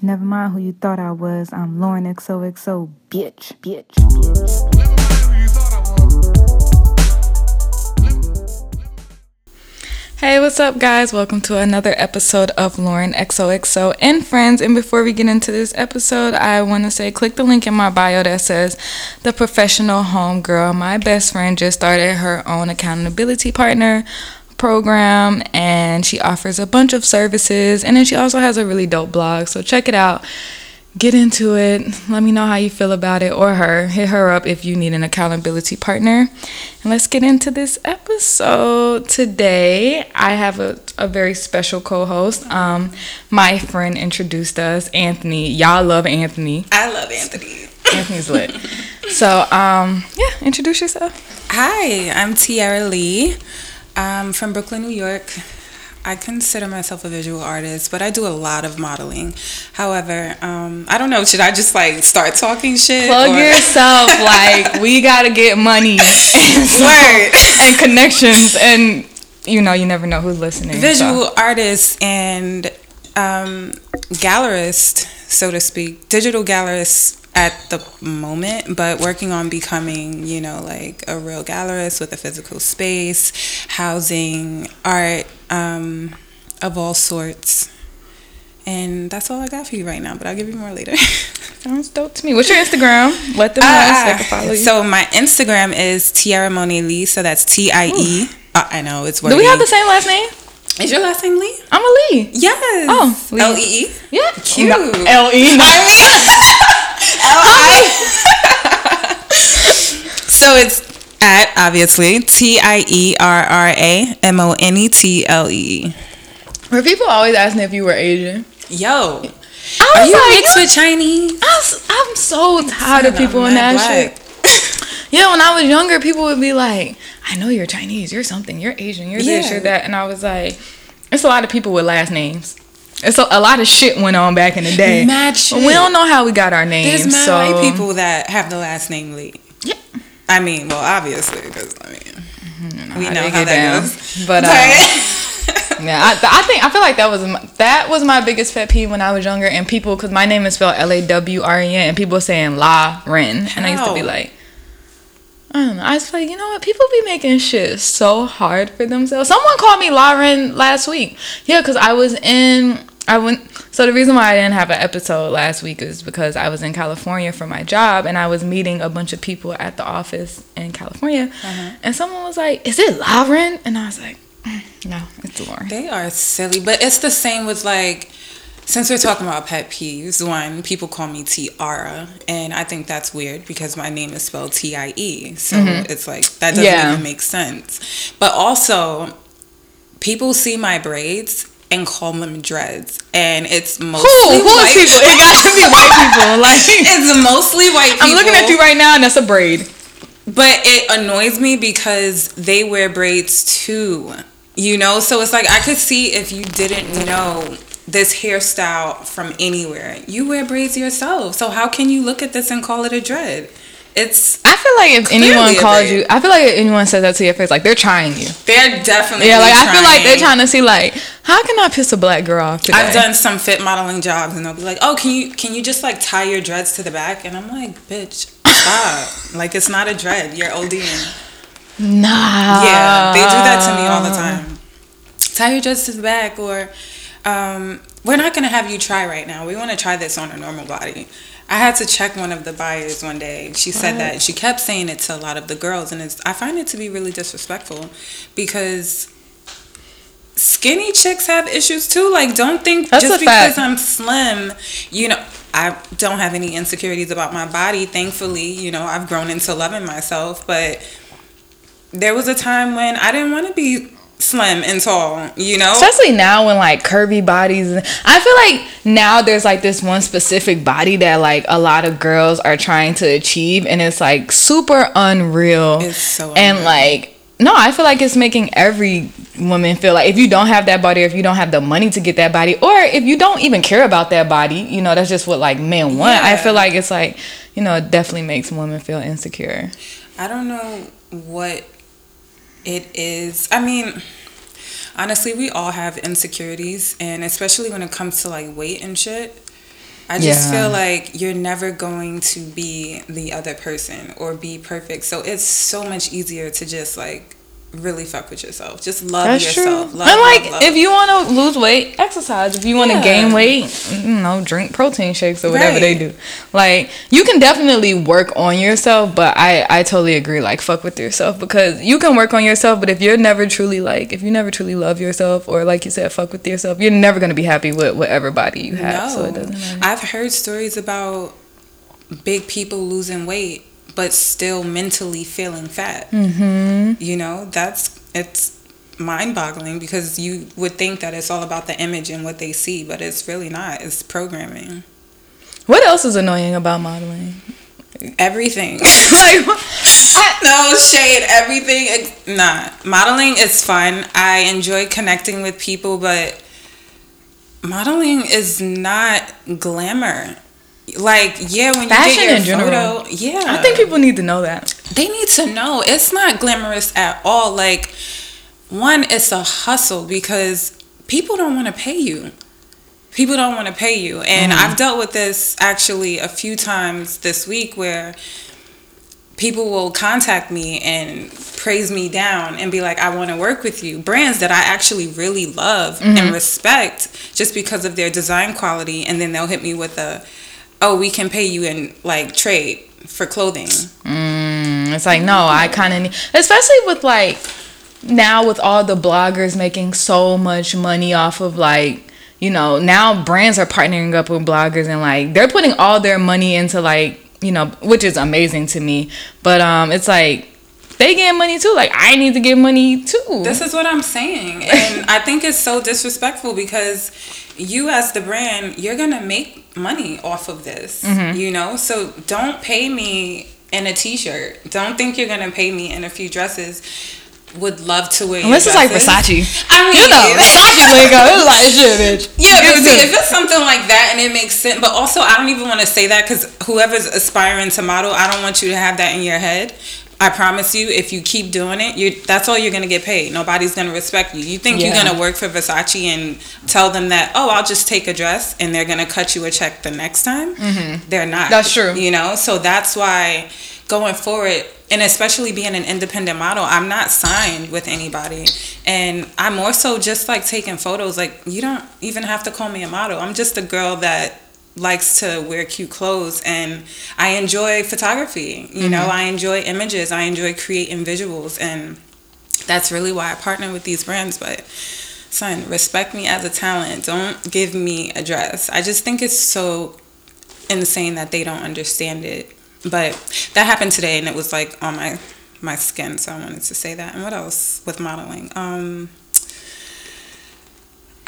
Never mind who you thought I was. I'm Lawren XOXO, bitch, bitch, bitch. Hey, what's up, guys? Welcome to another episode of Lawren XOXO and Friends. And before we get into this episode, I want to say click the link in my bio that says The Professional Homegirl. My best friend just started her own accountability partner program and she offers a bunch of services. And then she also has a really dope blog. So check it out get into it. Let me know how you feel about it or her. Hit her up if you need an accountability partner. And let's get into this episode. Today, I have a, a very special co host. Um, my friend introduced us, Anthony. Y'all love Anthony. I love Anthony. Anthony's lit. So, um, yeah, introduce yourself. Hi, I'm Tierra Lee. I'm from Brooklyn, New York. I consider myself a visual artist, but I do a lot of modeling. However, um, I don't know. Should I just like start talking shit? Plug or- yourself. like, we got to get money and, so- and connections. And, you know, you never know who's listening. so. visual artist and um, gallerist, so to speak, digital gallerist at the moment, but working on becoming, you know, like a real gallerist with a physical space, housing art um, of all sorts. And that's all I got for you right now, but I'll give you more later. Sounds dope to me. What's your Instagram? Let them know so they can follow you. so my Instagram is Tierra Monet Lee, so that's T I E. Uh, I know it's wordy. Do we have the same last name? Is your last name Lee? I'm a Lee. Yes. Oh. L E E. Yeah. Cute. L E. So it's at obviously T I E R R A M O N E T L E. Were people always asking if you were Asian? Yo, I are you like, mixed with Chinese? I I'm so tired of people in that shit. Yeah, when I was younger, people would be like, "I know you're Chinese. You're something. You're Asian. You're this. Yeah. You're that." And I was like, "It's a lot of people with last names. It's a, a lot of shit went on back in the day. Mad shit. We don't know how we got our names. There's mad so white people that have the last name Lee. Yeah. I mean, well, obviously, because I mean, we how know how that down. goes. But, uh, Yeah, I, I think I feel like that was my, that was my biggest pet peeve when I was younger, and people because my name is spelled L A W R E N, and people saying La Ren, and I used to be like, I don't know. I was like, you know what? People be making shit so hard for themselves. Someone called me Lauren last week. Yeah, because I was in. I went. So the reason why I didn't have an episode last week is because I was in California for my job, and I was meeting a bunch of people at the office in California, Uh-huh. and someone was like, "Is it La Ren?" And I was like, "Mm, "No, it's Lauren." They are silly, but it's the same with like. Since we're talking about pet peeves, one people call me Tiara, and I think that's weird because my name is spelled T I E, so it's like that doesn't Yeah. even make sense. But also, people see my braids and call them dreads, and it's mostly Who? Who white people? It gotta be white people. Like It's mostly white people. I'm looking at you right now, and that's a braid. But it annoys me because they wear braids too. You know, so it's like I could see if you didn't know this hairstyle from anywhere. You wear braids yourself. So how can you look at this and call it a dread? It's I feel like if anyone a calls you, I feel like if anyone says that to your face, like they're trying you. they're definitely Yeah, like I feel like they're trying to see, like, how can I piss a black girl off today? I've done some fit modeling jobs and they'll be like, "Oh, can you can you just like tie your dreads to the back?" And I'm like, "Bitch, stop! like it's not a dread. You're ODing." Nah. Yeah, they do that to me all the time. Tie your dreads to the back, or um, we're not gonna have you try right now. We want to try this on a normal body. I had to check one of the buyers one day. She said that she kept saying it to a lot of the girls, and it's, I find it to be really disrespectful because skinny chicks have issues too. Like, don't think That's just a fact. because I'm slim, you know. I don't have any insecurities about my body. Thankfully, you know, I've grown into loving myself, but there was a time when I didn't want to be slim and tall, you know? Especially now when like curvy bodies, I feel like now there's like this one specific body that like a lot of girls are trying to achieve, and it's like super unreal. It's so and like no, I feel like it's making every woman feel like if you don't have that body, or if you don't have the money to get that body, or if you don't even care about that body, you know, that's just what like men want. I feel like it's like, you know, it definitely makes women feel insecure. I don't know what it is. I mean, honestly, we all have insecurities, and especially when it comes to like weight and shit. I just Yeah. feel like you're never going to be the other person or be perfect. So it's so much easier to just like really fuck with yourself. Just love That's yourself. true. Love, and like, love, love. if you want to lose weight, exercise. If you want to Yeah. gain weight, you know, drink protein shakes or whatever they do. Like, you can definitely work on yourself, but I I totally agree. Like, fuck with yourself because you can work on yourself, but if you're never truly like, if you never truly love yourself, or like you said, fuck with yourself, you're never gonna be happy with whatever body you have. So it doesn't matter. I've heard stories about big people losing weight but still mentally feeling fat. Mm-hmm. You know, that's it's mind-boggling because you would think that it's all about the image and what they see, but it's really not. It's programming. What else is annoying about modeling? Everything. like, no shade. Everything. Nah, modeling is fun. I enjoy connecting with people, but modeling is not glamour. Like, yeah, when you Fashion get in your general. photo, yeah, I think people need to know that. they need to know it's not glamorous at all. Like, one, it's a hustle because people don't want to pay you. People don't want to pay you. And mm-hmm. I've dealt with this actually a few times this week where people will contact me and praise me down and be like, I want to work with you. Brands that I actually really love and mm-hmm. respect just because of their design quality. And then they'll hit me with a, oh, we can pay you in like trade for clothing. Mm, it's like no, I kind of need, especially with like now with all the bloggers making so much money off of like you know now brands are partnering up with bloggers and like they're putting all their money into like you know which is amazing to me, but um it's like they get money too. Like I need to get money too. This is what I'm saying. And I think it's so disrespectful because you, as the brand, you're going to make money off of this, mm-hmm. you know? So don't pay me in a t shirt. Don't think you're going to pay me in a few dresses. Would love to wear Unless your it's like. Versace. I mean, You know, Versace lingo. It's like shit, bitch. Yeah, but see, if it's something like that and it makes sense, but also I don't even want to say that because whoever's aspiring to model, I don't want you to have that in your head. I promise you, if you keep doing it, you that's all you're gonna get paid. Nobody's gonna respect you. You think Yeah. you're gonna work for Versace and tell them that, oh, I'll just take a dress and they're gonna cut you a check the next time? Mm-hmm. They're not. That's true. You know, so that's why going forward, and especially being an independent model, I'm not signed with anybody, and I'm more so just like taking photos. Like you don't even have to call me a model. I'm just a girl that likes to wear cute clothes and I enjoy photography. You know, I enjoy images. I enjoy creating visuals and that's really why I partner with these brands, but son, respect me as a talent. Don't give me a dress. I just think it's so insane that they don't understand it. But that happened today and it was like on my my skin, so I wanted to say that. And what else with modeling? Um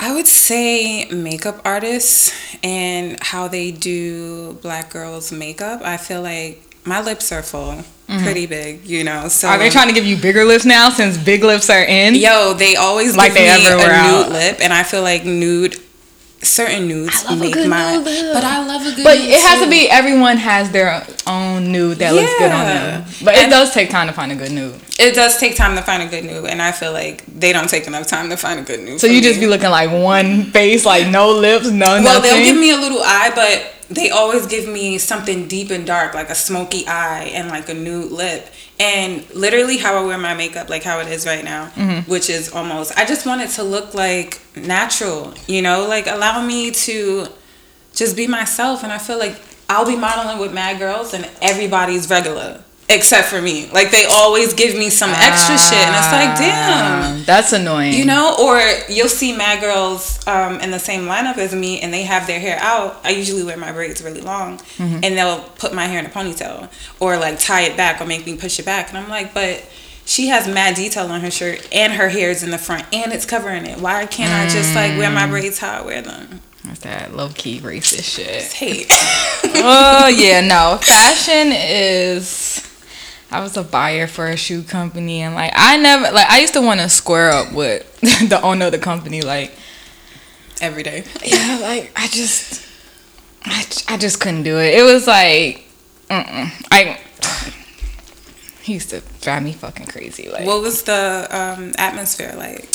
I would say makeup artists and how they do black girls makeup. I feel like my lips are full, mm-hmm. pretty big, you know. So Are they trying to give you bigger lips now since big lips are in? Yo, they always Like give they me everywhere a nude out. lip, and I feel like nude, certain nudes I love a make good my. nude lip. But I love a good. But nude it has to be everyone has their own nude that looks good on them. But it does take time to find a good nude. It does take time to find a good nude, and I feel like they don't take enough time to find a good nude. So for you just me. be looking like one face, like no lips, no Well, nothing. they'll give me a little eye, but they always give me something deep and dark, like a smoky eye and like a nude lip. And literally, how I wear my makeup, like how it is right now, Mm-hmm. which is almost, I just want it to look like natural, you know, like allow me to just be myself. And I feel like I'll be modeling with mad girls, and everybody's regular. Except for me, like they always give me some extra shit, and it's like, damn, Um, That's annoying. you know, or you'll see mad girls um, in the same lineup as me and they have their hair out. I usually wear my braids really long Mm-hmm. and they'll put my hair in a ponytail or like tie it back or make me push it back. And I'm like, but she has mad detail on her shirt and her hair is in the front and it's covering it. Why can't I just like wear Mm. my braids how I wear them? That's that low key racist shit. Hate. oh yeah, no. Fashion is. I was a buyer for a shoe company, and like I never like I used to want to square up with the owner of the company. Like Every day. yeah, like I just, I, I just couldn't do it. It was like. I. He used to drive me fucking crazy. Like What was the um, atmosphere like?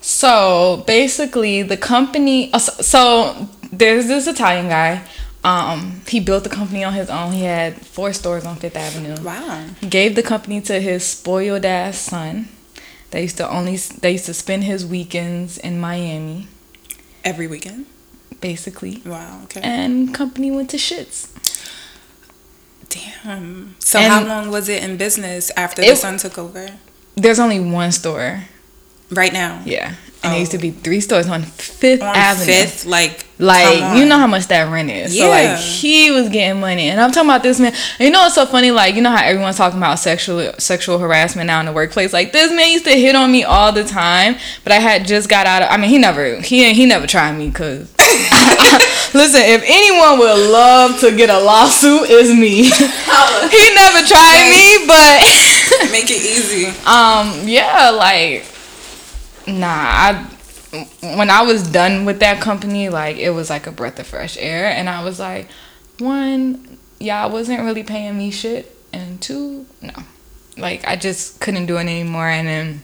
So basically, the company. uh, So so there's this Italian guy. Um, he built the company on his own. He had four stores on Fifth Avenue. Wow. Gave the company to his spoiled ass son. They used to only they used to spend his weekends in Miami, Every weekend. basically. Wow. Okay. And company went to shits. Damn. So And- how long was it in business after the son took over? There's only one store. Right now. Yeah. And there used to Oh. be three stores on Fifth On Avenue. Fifth, like Like you know how much that rent is. So Yeah. like he was getting money, and I'm talking about this man. And you know what's so funny? Like you know how everyone's talking about sexual sexual harassment now in the workplace. Like this man used to hit on me all the time, but I had just got out of. I mean, he never he he never tried me because. Listen, if anyone would love to get a lawsuit, it's me. he never tried me, but Make it easy. um, yeah, like, nah, I, when I was done with that company, like, it was like a breath of fresh air. And I was like, one, y'all wasn't really paying me shit. And two, no. Like, I just couldn't do it anymore. And then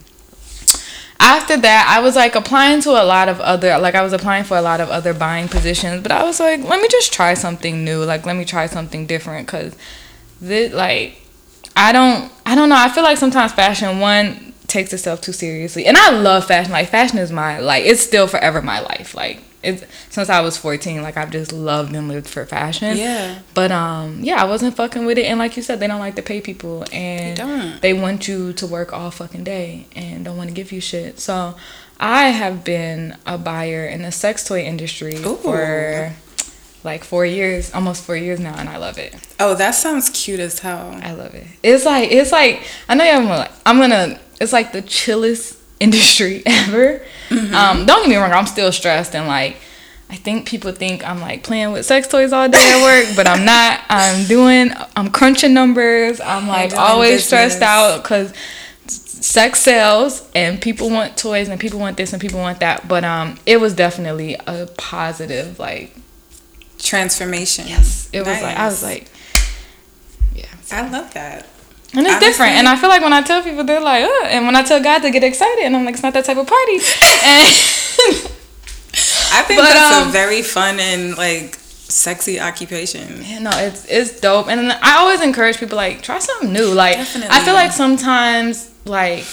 after that, I was like applying to a lot of other, like, I was applying for a lot of other buying positions. But I was like, let me just try something new. Like, let me try something different. Cause this, like, I don't I don't know. I feel like sometimes fashion one takes itself too seriously. And I love fashion. Like fashion is my like it's still forever my life. Like it's since I was 14 like I've just loved and lived for fashion. Yeah. But um yeah, I wasn't fucking with it and like you said they don't like to pay people and They don't. they want you to work all fucking day and don't want to give you shit. So I have been a buyer in the sex toy industry Ooh. for like 4 years, almost 4 years now and I love it. Oh, that sounds cute as hell. I love it. It's like it's like I know you're like I'm gonna. It's like the chillest industry ever. Um, don't get me wrong. I'm still stressed and like I think people think I'm like playing with sex toys all day at work, but I'm not. I'm doing. I'm crunching numbers. I'm like always stressed out because sex sells and people want toys and people want this and people want that. But um, it was definitely a positive like. Transformation. Yes, It was like I was like. Yeah. I love that. And it's Honestly- different. And I feel like when I tell people, they're like, Ugh. and when I tell God to get excited, and I'm like, it's not that type of party. And I think But, that's um, a very fun and like sexy occupation. you know, it's it's dope. And I always encourage people like try something new. Like I feel like sometimes like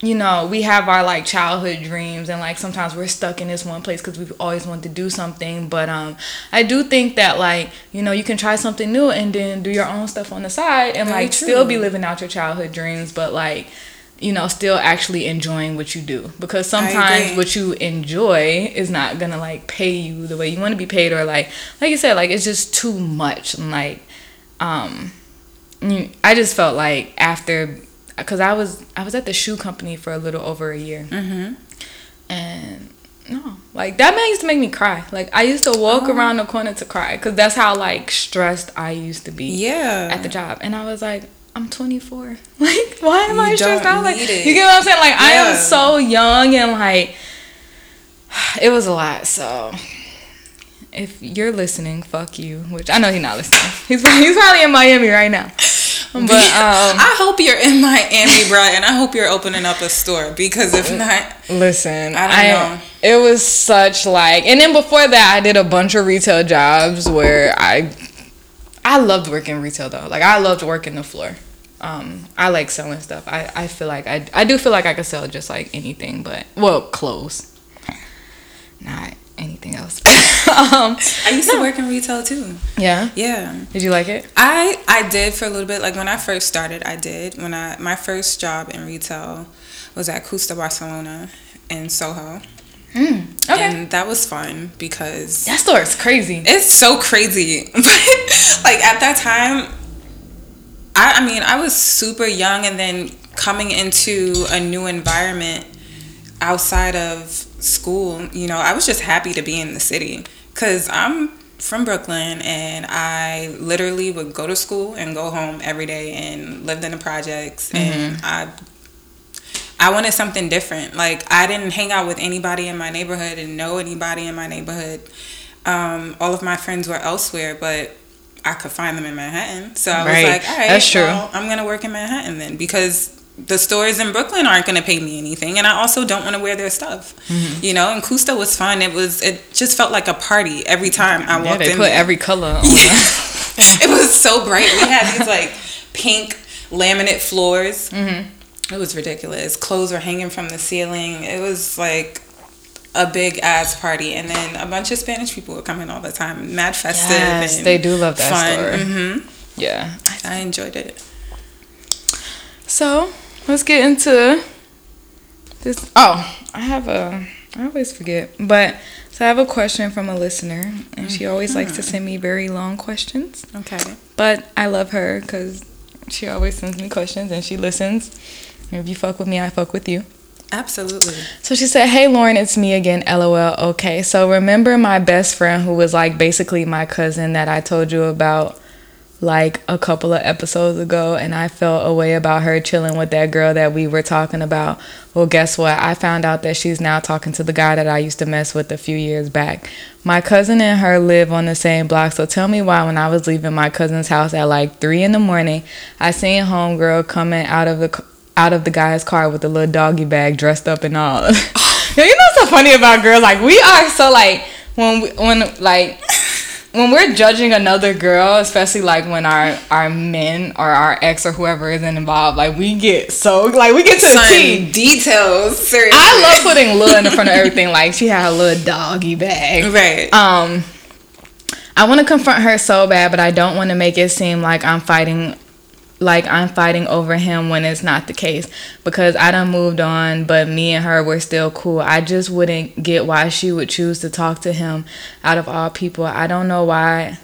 you know we have our like childhood dreams and like sometimes we're stuck in this one place because we've always wanted to do something. But um i do think that like you know you can try something new and then do your own stuff on the side and Very like still be living out your childhood dreams but like you know still actually enjoying what you do. Because sometimes what you enjoy is not gonna like pay you the way you want to be paid or like like you said like it's just too much. And like um i just felt like after because i was i was at the shoe company for a little over a year. Mm-hmm. and no like that man used to make me cry. Like i used to walk Oh. around the corner to cry because that's how like stressed i used to be Yeah. at the job. And i was like i'm 24 like why am i stressed out? Like it. you get what i'm saying? Like i am so young and like it was a lot so. If you're listening fuck you which i know he's not listening. He's, he's probably in miami right now but um I hope you're in Miami, bro, and I hope you're opening up a store because if not, Listen, I don't know. It was such like, and then before that, I did a bunch of retail jobs where I, I loved working retail though. Like I loved working the floor. Um, I like selling stuff. I, I feel like I, I do feel like I could sell just like anything, but well, clothes, not anything else. um, I used to work in retail too. yeah. Yeah. Did you like it? I I did for a little bit. Like when I first started, I did. When I my first job in retail was at Custo Barcelona in Soho, Mm, okay. and that was fun because that store is crazy. it's so crazy. But like at that time, I I mean I was super young, and then coming into a new environment outside of school, you know, I was just happy to be in the city because I'm from Brooklyn and I literally would go to school and go home every day and lived in the projects and I I wanted something different. Like I didn't hang out with anybody in my neighborhood and know anybody in my neighborhood. Um, all of my friends were elsewhere, but I could find them in Manhattan. So I Right. was like, all right, That's true. well, I'm gonna work in Manhattan then because the stores in Brooklyn aren't going to pay me anything, and I also don't want to wear their stuff. Mm-hmm. You know, and Custo was fun. It was it just felt like a party every time I walked Yeah, they in. put every color on. it was so bright. We had these like pink laminate floors. Mm-hmm. It was ridiculous. Clothes were hanging from the ceiling. It was like a big ass party, and then a bunch of Spanish people were coming all the time. Mad festive. Yes, and they do love that fun. store. hmm Yeah. I enjoyed it. So let's get into this. Oh, I have a. I always forget, but so I have a question from a listener, and she always likes to mm-hmm. send me very long questions. Okay. But I love her because she always sends me questions and she listens. And if you fuck with me, I fuck with you. Absolutely. So she said, Hey Lawren, it's me again, lol. Okay, so remember my best friend who was like basically my cousin that I told you about like a couple of episodes ago, and I felt a way about her chilling with that girl that we were talking about. Well, guess what? I found out that she's now talking to the guy that I used to mess with a few years back. My cousin and her live on the same block, so tell me why when I was leaving my cousin's house at like three in the morning, I seen homegirl coming out of the out of the guy's car with a little doggy bag dressed up and all. Yo, you know what's so funny about girls? Like we are so like when we, when like when we're judging another girl, especially like when our our men or our ex or whoever isn't involved, like we get so like we get to the Son, T. details. Seriously. I love putting Lil in the front of everything. Like she had a little doggy bag. Right. Um, I want to confront her so bad, but I don't want to make it seem like I'm fighting, like I'm fighting over him when it's not the case. Because I done moved on, but me and her were still cool. I just wouldn't get why she would choose to talk to him out of all people. I don't know why.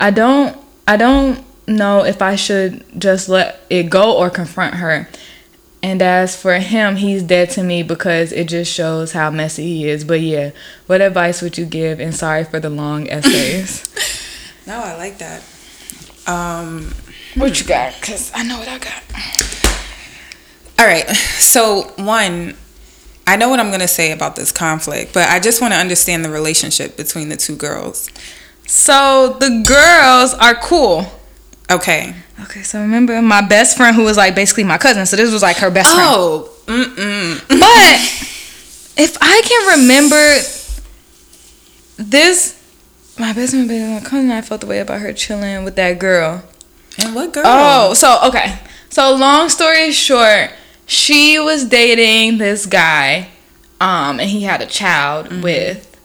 I don't. I don't know if I should just let it go or confront her. And as for him, he's dead to me because it just shows how messy he is. But yeah, what advice would you give? And sorry for the long essays. no, I like that. Um, what you got? Cause I know what I got. all right. So one, I know what I'm gonna say about this conflict, but I just want to understand the relationship between the two girls. So the girls are cool. Okay. Okay, so remember my best friend who was like basically my cousin. So this was like her best friend. Oh. Mm-mm. But if I can remember this, my best friend, my cousin, I felt the way about her chilling with that girl. And what girl? Oh, so okay. So long story short, she was dating this guy, um, and he had a child mm-hmm. with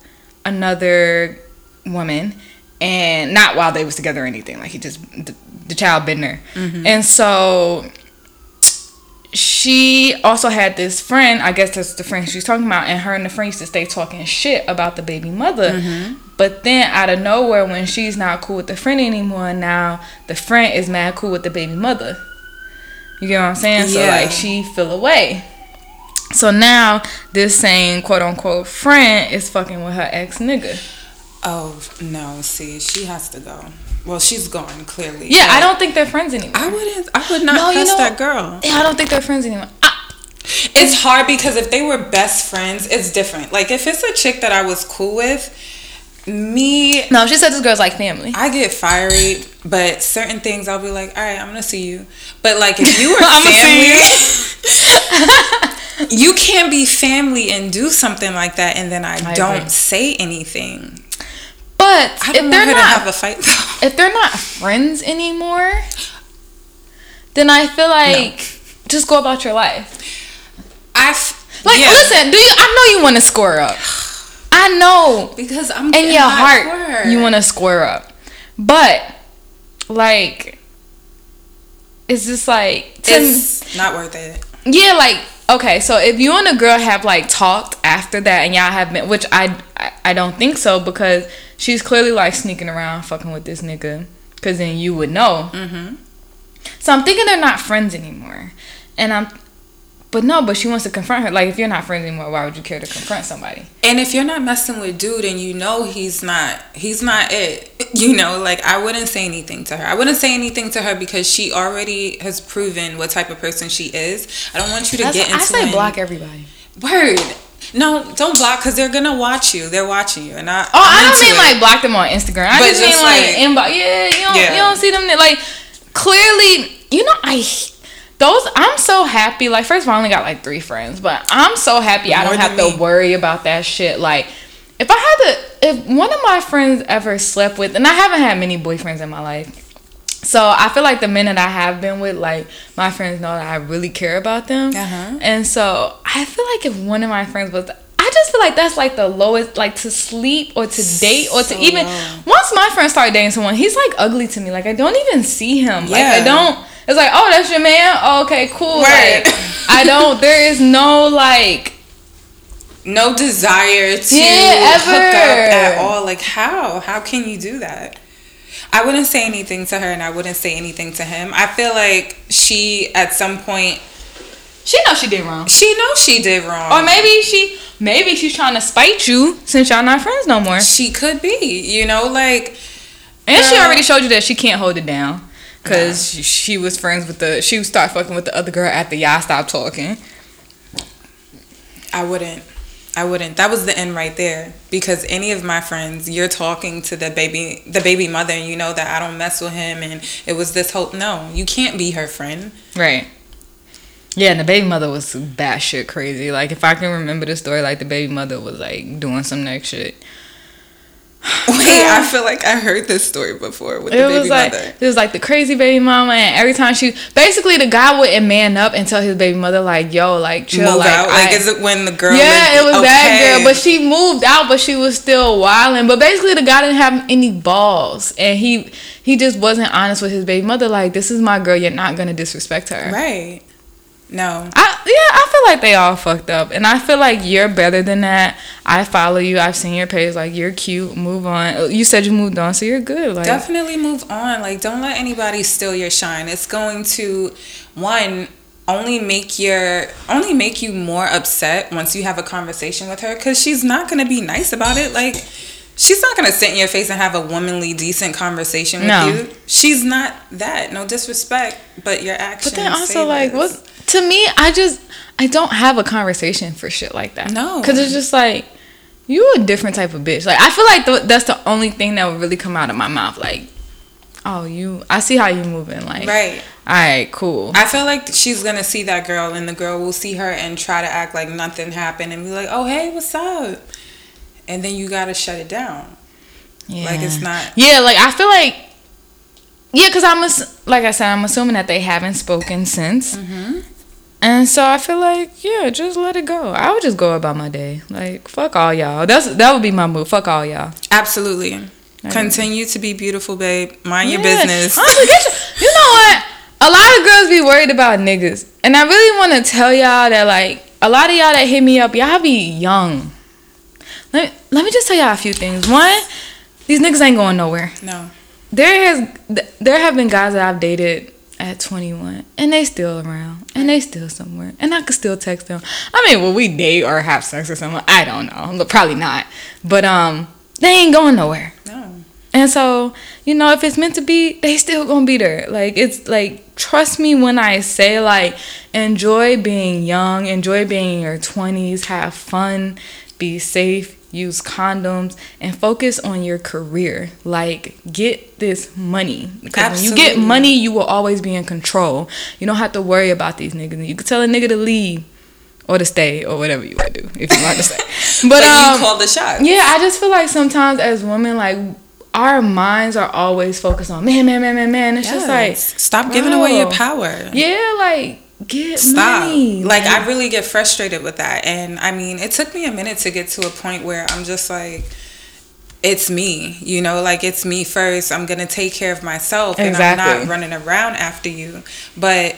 another woman, and not while they was together or anything. Like he just the, the child been there, mm-hmm. and so she also had this friend. I guess that's the friend she's talking about, and her and the friend used to stay talking shit about the baby mother. Mm-hmm. But then out of nowhere, when she's not cool with the friend anymore, now the friend is mad cool with the baby mother. You get what I'm saying? Yeah. So like she feel away. So now this same quote unquote friend is fucking with her ex nigga. Oh no! See, she has to go. Well, she's gone clearly. Yeah, I don't think they're friends anymore. I wouldn't. I would not No, you know- that girl. yeah, I don't think they're friends anymore. I, It's hard because if they were best friends, it's different. Like if it's a chick that I was cool with, me, no, she said this girl's like family. I get fiery. But certain things, I'll be like, all right, I'm gonna see you. But like if you see family, you can't be family and do something like that, and then I, I don't agree. say anything. But I if they're not have a fight though. if they're not friends anymore, then I feel like just go about your life. I f- Like, yeah, listen, do you? I know you want to score up. I know because I'm in your heart her. you want to square up, but like, it's just like to It's not worth it. yeah, like okay. So if you and a girl have like talked after that, and y'all have been, which I I, I don't think so because she's clearly like sneaking around fucking with this nigga, because then you would know. Mm-hmm. So I'm thinking they're not friends anymore, and I'm. But no, but she wants to confront her. Like, if you're not friends anymore, why would you care to confront somebody? And if you're not messing with dude and you know he's not he's not it, you know, like I wouldn't say anything to her. I wouldn't say anything to her because she already has proven what type of person she is. I don't want you to That's- get into I say any- block everybody. Word. No, don't block because they're gonna watch you. They're watching you, and I. Oh, I I'm don't mean it. like block them on Instagram. I But just, mean like, like- inbox. Yeah, you don't Yeah. you don't see them there. like clearly. You know, I those I'm so happy. Like first of all, I only got like three friends, but I'm so happy I don't have than to worry about that shit. Like if I had to, if one of my friends ever slept with, and I haven't had many boyfriends in my life. So I feel like the men that I have been with, like my friends know that I really care about them, Uh-huh. and so I feel like if one of my friends was, I just feel like that's like the lowest, like to sleep or to date or to So even. low. Once my friend started dating someone, he's like ugly to me. Like I don't even see him. Like I don't. It's like, oh, that's your man. Oh, okay, cool. Right. Like I don't. There is no like. no desire to Yeah, hook up at all. Like how? How can you do that? I wouldn't say anything to her and I wouldn't say anything to him. I feel like she at some point She knows she did wrong. she knows she did wrong. Or maybe she, maybe she's trying to spite you since y'all not friends no more. she could be, you know, like And she already showed you that she can't hold it down. Cause she, she was friends with the she would start fucking with the other girl after y'all stopped talking. I wouldn't. I wouldn't. That was the end right there. Because any of my friends, you're talking to the baby, the baby mother, and you know that I don't mess with him, and it was this whole. No, you can't be her friend. Right. Yeah, and the baby mother was batshit crazy. Like if I can remember the story, like the baby mother was like doing some next shit. Wait, I feel like I heard this story before with the It baby was like mother. it was like the crazy baby mama, and every time she basically the guy wouldn't man up and tell his baby mother like, "Yo, like chill, Move like, out. Like, is it when the girl? yeah, it was that girl, but she moved out, but she was still wilding. But basically, the guy didn't have any balls, and he he just wasn't honest with his baby mother. Like, this is my girl. You're not gonna disrespect her. right. No. I yeah, I feel like they all fucked up, and I feel like you're better than that. I follow you. I've seen your page. Like, you're cute. Move on. Uh, you said you moved on, so you're good. Like, Definitely move on. Like, don't let anybody steal your shine. It's going to one only make your only make you more upset once you have a conversation with her because she's not gonna be nice about it. Like, she's not gonna sit in your face and have a womanly, decent conversation with No. you. She's not that. No disrespect, but your actions. But then also, like, this. what? To me, I just I don't have a conversation for shit like that. No. because it's just like you a different type of bitch. Like I feel like th- that's the only thing that would really come out of my mouth. Like, oh, you. I see how you moving. Like, Right. All right, cool. I feel like she's gonna see that girl, and the girl will see her and try to act like nothing happened, and be like, "Oh, hey, what's up?" And then you gotta shut it down. Yeah. Like it's not. Yeah, like I feel like. Yeah, because I'm ass- like I said, I'm assuming that they haven't spoken since. Mm-hmm. And so I feel like, yeah, just let it go. I would just go about my day. Like, fuck all y'all. That's that would be my move. Fuck all y'all. Absolutely. Continue to be beautiful, babe. Mind your business. Honestly, you know what? A lot of girls be worried about niggas. And I really want to tell y'all that, like, a lot of y'all that hit me up, y'all be young. Let me, let me just tell y'all a few things. One, these niggas ain't going nowhere. no. There has there have been guys that I've dated at 21 and they still around and they still somewhere and I could still text them. I mean, will we date or have sex or something? I don't know. Probably not. But um they ain't going nowhere. No. And so, you know, if it's meant to be, they still gonna be there. Like it's like trust me when I say like enjoy being young, enjoy being in your twenties, have fun, be safe, use condoms, and focus on your career. Like get this money. Because when you get money, you will always be in control. You don't have to worry about these niggas. You can tell a nigga to leave or to stay or whatever you want to do if you want to stay. But, um, you call the shot. yeah, I just feel like sometimes as women, like our minds are always focused on man, man, man, man, man. It's just like Yes. stop giving away your power. yeah, like get Stop. money. Like I really get frustrated with that. And I mean, it took me a minute to get to a point where I'm just like it's me, you know, like it's me first. I'm gonna take care of myself, and I'm not running around after you. But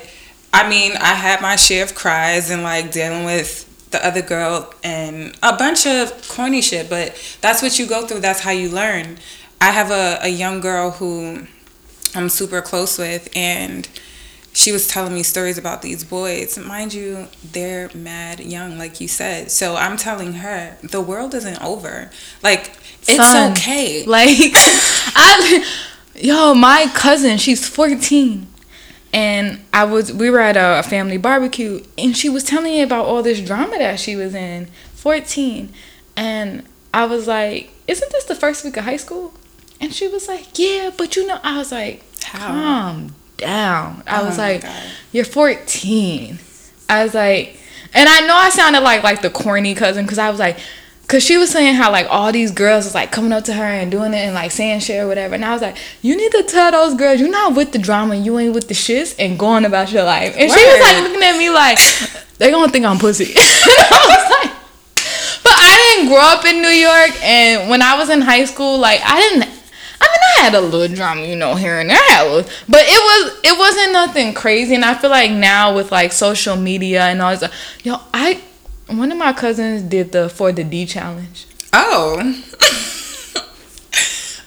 I mean, I had my share of cries and like dealing with the other girl and a bunch of corny shit. But that's what you go through. That's how you learn. I have a, a young girl who I'm super close with, and she was telling me stories about these boys. Mind you, they're mad young, like you said. So I'm telling her the world isn't over. Like it's Son, okay. Like I yo, my cousin, she's 14. And I was we were at a family barbecue and she was telling me about all this drama that she was in. 14. And I was like, "Isn't this the first week of high school?" And she was like, "Yeah, but you know, I was like, How? calm down. I Oh was my like, "You're 14." I was like, and I know I sounded like like the corny cousin because I was like, because she was saying how like all these girls was like coming up to her and doing it and like saying shit or whatever, and I was like, you need to tell those girls you're not with the drama, you ain't with the shits, and going about your life. And she was like looking at me like, they gonna think I'm pussy. I was like. But I didn't grow up in New York, and when I was in high school, like I didn't. I had a little drama, you know, here and there, I had a little- but it was it wasn't nothing crazy. And I feel like now with like social media and all this, yo, I one of my cousins did the for the D challenge. Oh.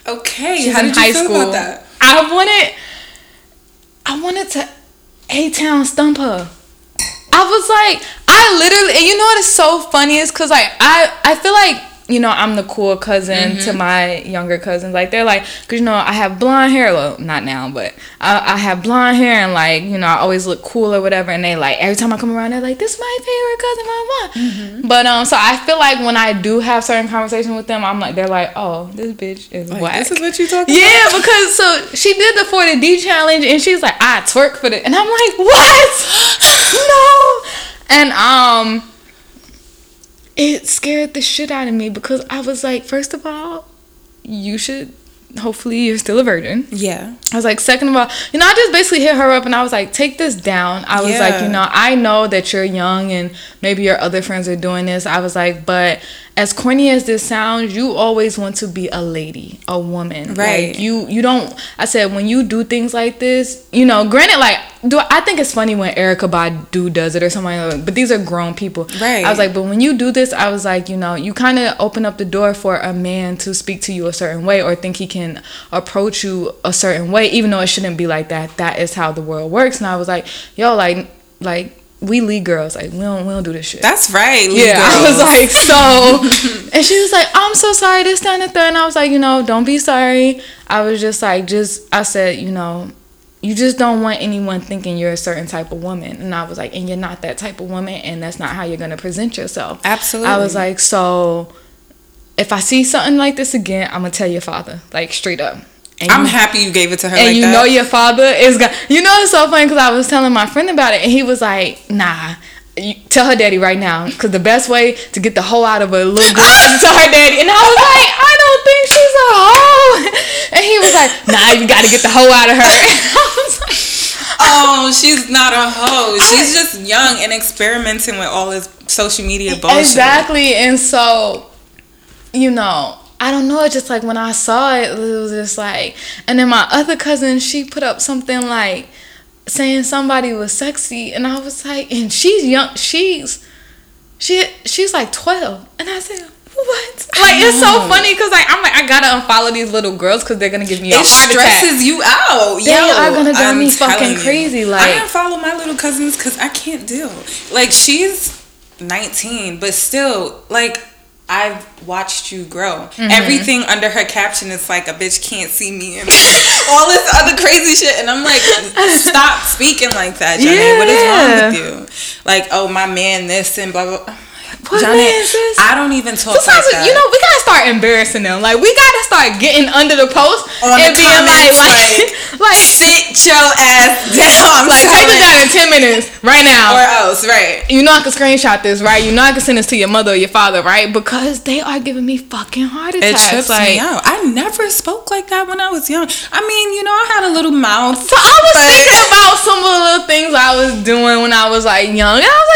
okay. She's How in did you feel school. about that? I wanted, I wanted to A Town stump her. I was like, I literally, and you know what is so funny is because like I, I feel like you know I'm the cool cousin to my younger cousins. Like they're like, cause you know I have blonde hair. Well, not now, but I, I have blonde hair and like you know I always look cool or whatever. And they like every time I come around, they're like, this is my favorite cousin, mama. But um, so I feel like when I do have certain conversations with them, I'm like, they're like, oh, this bitch is Like, whack. this is what you talking Yeah, because so she did the 40 D challenge and she's like, I twerk for it. And I'm like, what? no. And um it scared the shit out of me because I was like, first of all, you should hopefully you're still a virgin. Yeah. I was like, second of all, you know, I just basically hit her up and I was like, take this down. I was like, you know, I know that you're young and maybe your other friends are doing this. I was like, but as corny as this sounds, you always want to be a lady, a woman. Right. Like you you don't I said when you do things like this, you know, granted like do I think it's funny when Erykah Badu does it or something like but these are grown people. Right. I was like, but when you do this, I was like, you know, you kind of open up the door for a man to speak to you a certain way or think he can approach you a certain way, even though it shouldn't be like that. That is how the world works. And I was like, yo, like, like we lead girls, like we don't we don't do this shit. That's right. yeah, I was like, so, and she was like, I'm so sorry, this, that, and third. And I was like, you know, don't be sorry. I was just like, just, I said, you know, you just don't want anyone thinking you're a certain type of woman. And I was like, and you're not that type of woman, and that's not how you're gonna present yourself. Absolutely. I was like, so, if I see something like this again, I'm gonna tell your father, like straight up. And I'm you- happy you gave it to her and like you that. know your father is gonna. You know it's so funny because I was telling my friend about it, and he was like, "Nah." You, tell her daddy right now, because the best way to get the hoe out of a little girl is to tell her daddy. And I was like, I don't think she's a hoe. And he was like, Nah, you got to get the hoe out of her. I was like, oh, she's not a hoe. She's just young and experimenting with all this social media bullshit. Exactly. And so, you know, I don't know. It's just like when I saw it, it was just like, and then my other cousin, she put up something like saying somebody was sexy, and I was like, and she's young, she's, she, she's like twelve, and I said. What? Like it's so funny because like I'm like I gotta unfollow these little girls because they're gonna give me a It heart attack. stresses you out. They Yo, are gonna drive I'm me fucking you. crazy, I like- don't follow my little cousins because I can't deal. Like she's 19, but still, like I've watched you grow. Mm-hmm. Everything under her caption is like a bitch can't see me and all this other crazy shit. And I'm like, stop speaking like that, Johnny. What is wrong with you? Like, oh my man, this and blah blah. What sis? I don't even talk Sometimes like that. you know we gotta start embarrassing them. Like we gotta start getting under the post On and the being like, like, like, sit your ass down. I'm like take telling- down in ten minutes right now. or else, right? you know I can screenshot this, right? You know I can send this to your mother or your father, right? Because they are giving me fucking heart attacks. It trips like, me out. I never spoke like that when I was young. I mean, you know, I had a little mouth. So I was but- thinking about some of the little things I was doing when I was like young, and I was like,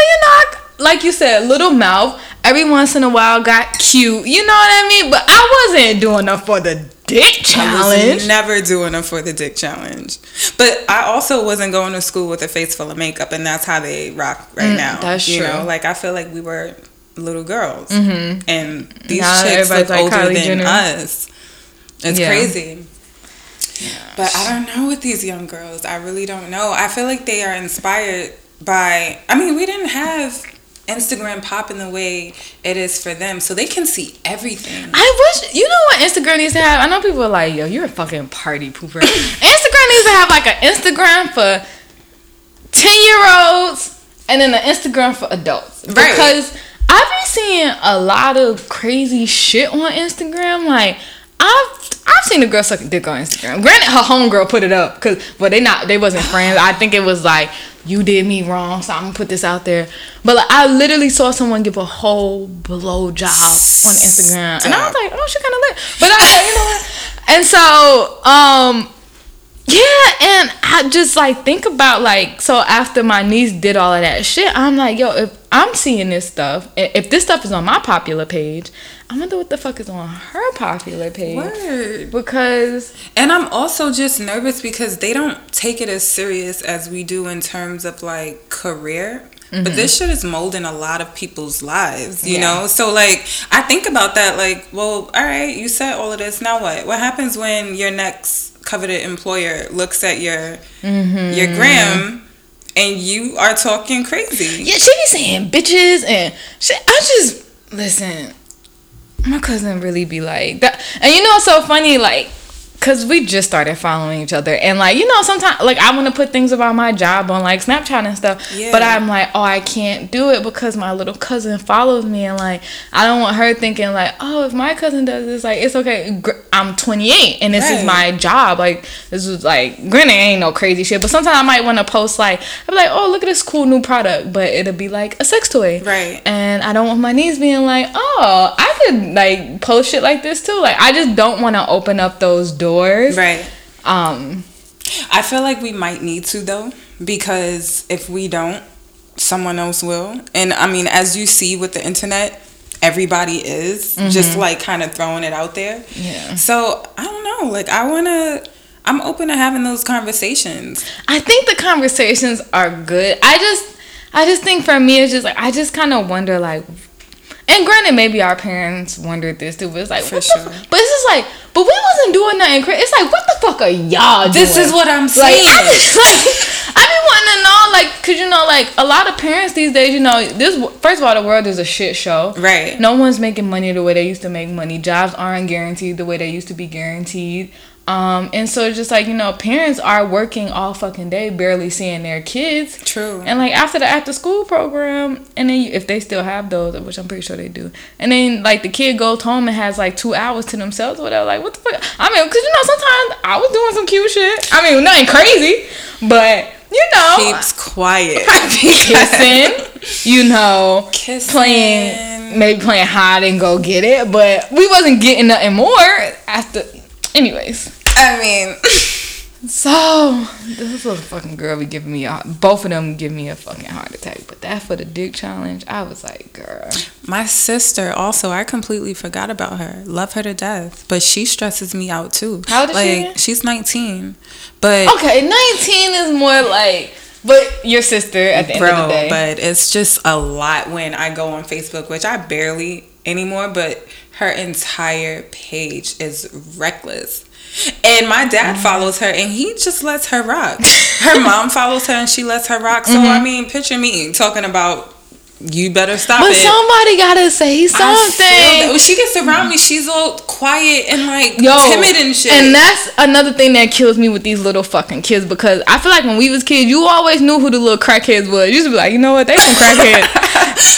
you know, I, like you said, little mouth. Every once in a while, got cute. You know what I mean? But I wasn't doing enough for the dick I was challenge. never doing it for the dick challenge. But I also wasn't going to school with a face full of makeup, and that's how they rock right Mm, now. that's you true. know, like I feel like we were little girls, mm-hmm. and these Now chicks look like older Kylie than Jenner. us. It's Yeah. crazy. But I don't know with these young girls. I really don't know. I feel like they are inspired by. I mean, we didn't have Instagram pop in the way it is for them, so they can see everything. I wish you know what Instagram needs to have. I know people are like, "Yo, you're a fucking party pooper." Instagram needs to have like an Instagram for ten year olds and then an Instagram for adults. Right. Because I've been seeing a lot of crazy shit on Instagram. Like I've I've seen a girl suck a dick on Instagram. Granted, her homegirl put it up because, but they not they wasn't friends. I think it was like you did me wrong, so I'm gonna put this out there. But like, I literally saw someone give a whole blow job on Instagram, and I was like, oh, she kind of lit. But I, you know what? And so, um, yeah, and I just like think about like so after my niece did all of that shit, I'm like, yo, if I'm seeing this stuff, if this stuff is on my popular page, I wonder what the fuck is on her popular page. Word. Because And I'm also just nervous because they don't take it as serious as we do in terms of like career. But mm-hmm. this shit is molding a lot of people's lives, you Yeah. know? So, like, I think about that, like, well, all right, you said all of this. Now what? What happens when your next coveted employer looks at your mm-hmm. your gram and you are talking crazy? yeah, she be saying bitches and shit. I just listen. My cousin really be like that, and you know what's so funny? Like, cause we just started following each other, and like you know, sometimes like I want to put things about my job on like Snapchat and stuff, Yeah. but I'm like, oh, I can't do it because my little cousin follows me, and like I don't want her thinking like, oh, if my cousin does this, like it's okay. I'm 28, and this is my job. Like this is like, granted, ain't no crazy shit, but sometimes I might want to post like, be like, oh, look at this cool new product, but it'll be like a sex toy, Right. and I don't want my niece being like, oh, I could like post shit like this too. Like I just don't want to open up those doors. Right. Um. I feel like we might need to though, because if we don't, someone else will. And I mean, as you see with the internet, everybody is just like kind of throwing it out there. Yeah. So I don't know. Like I wanna. I'm open to having those conversations. I think the conversations are good. I just, I just think for me, it's just like I just kind of wonder like. And granted, maybe our parents wondered this too, but it's like, For sure. fu- but it's just like, but we wasn't doing nothing crazy. It's like, what the fuck are y'all doing? This is what I'm Like, saying. I just like, I be wanting to know, like, cause you know, like a lot of parents these days, you know, this first of all, the world is a shit show. Right. No one's making money the way they used to make money. Jobs aren't guaranteed the way they used to be guaranteed. Um, and so it's just like you know, parents are working all fucking day, barely seeing their kids. True. And like after the after school program, and then you, if they still have those, which I'm pretty sure they do, and then like the kid goes home and has like two hours to themselves, or whatever. Like what the fuck? I mean, cause you know sometimes I was doing some cute shit. I mean, nothing crazy, but you know, Keeps quiet. kissing, you know, Kissing. playing, maybe playing hide and go get it, but we wasn't getting nothing more after. Anyways, I mean, so this little fucking girl be giving me a, both of them give me a fucking heart attack. But that for the dick challenge, I was like, girl, my sister also. I completely forgot about her. Love her to death, but she stresses me out too. How old is she like, again? She's 19, but okay, nineteen is more like, but your sister at the end of bro, the day. but it's just a lot when I go on Facebook, which I barely anymore. But her entire page is reckless. And my dad Mm-hmm. follows her and he just lets her rock. Her mom follows her and she lets her rock. So I mean, picture me talking about you better stop but it. somebody gotta say something. When she gets around me, she's all quiet and like Yo, timid and shit. And that's another thing that kills me with these little fucking kids because I feel like when we was kids, you always knew who the little crackheads was. You used to be like, you know what, they some crackheads.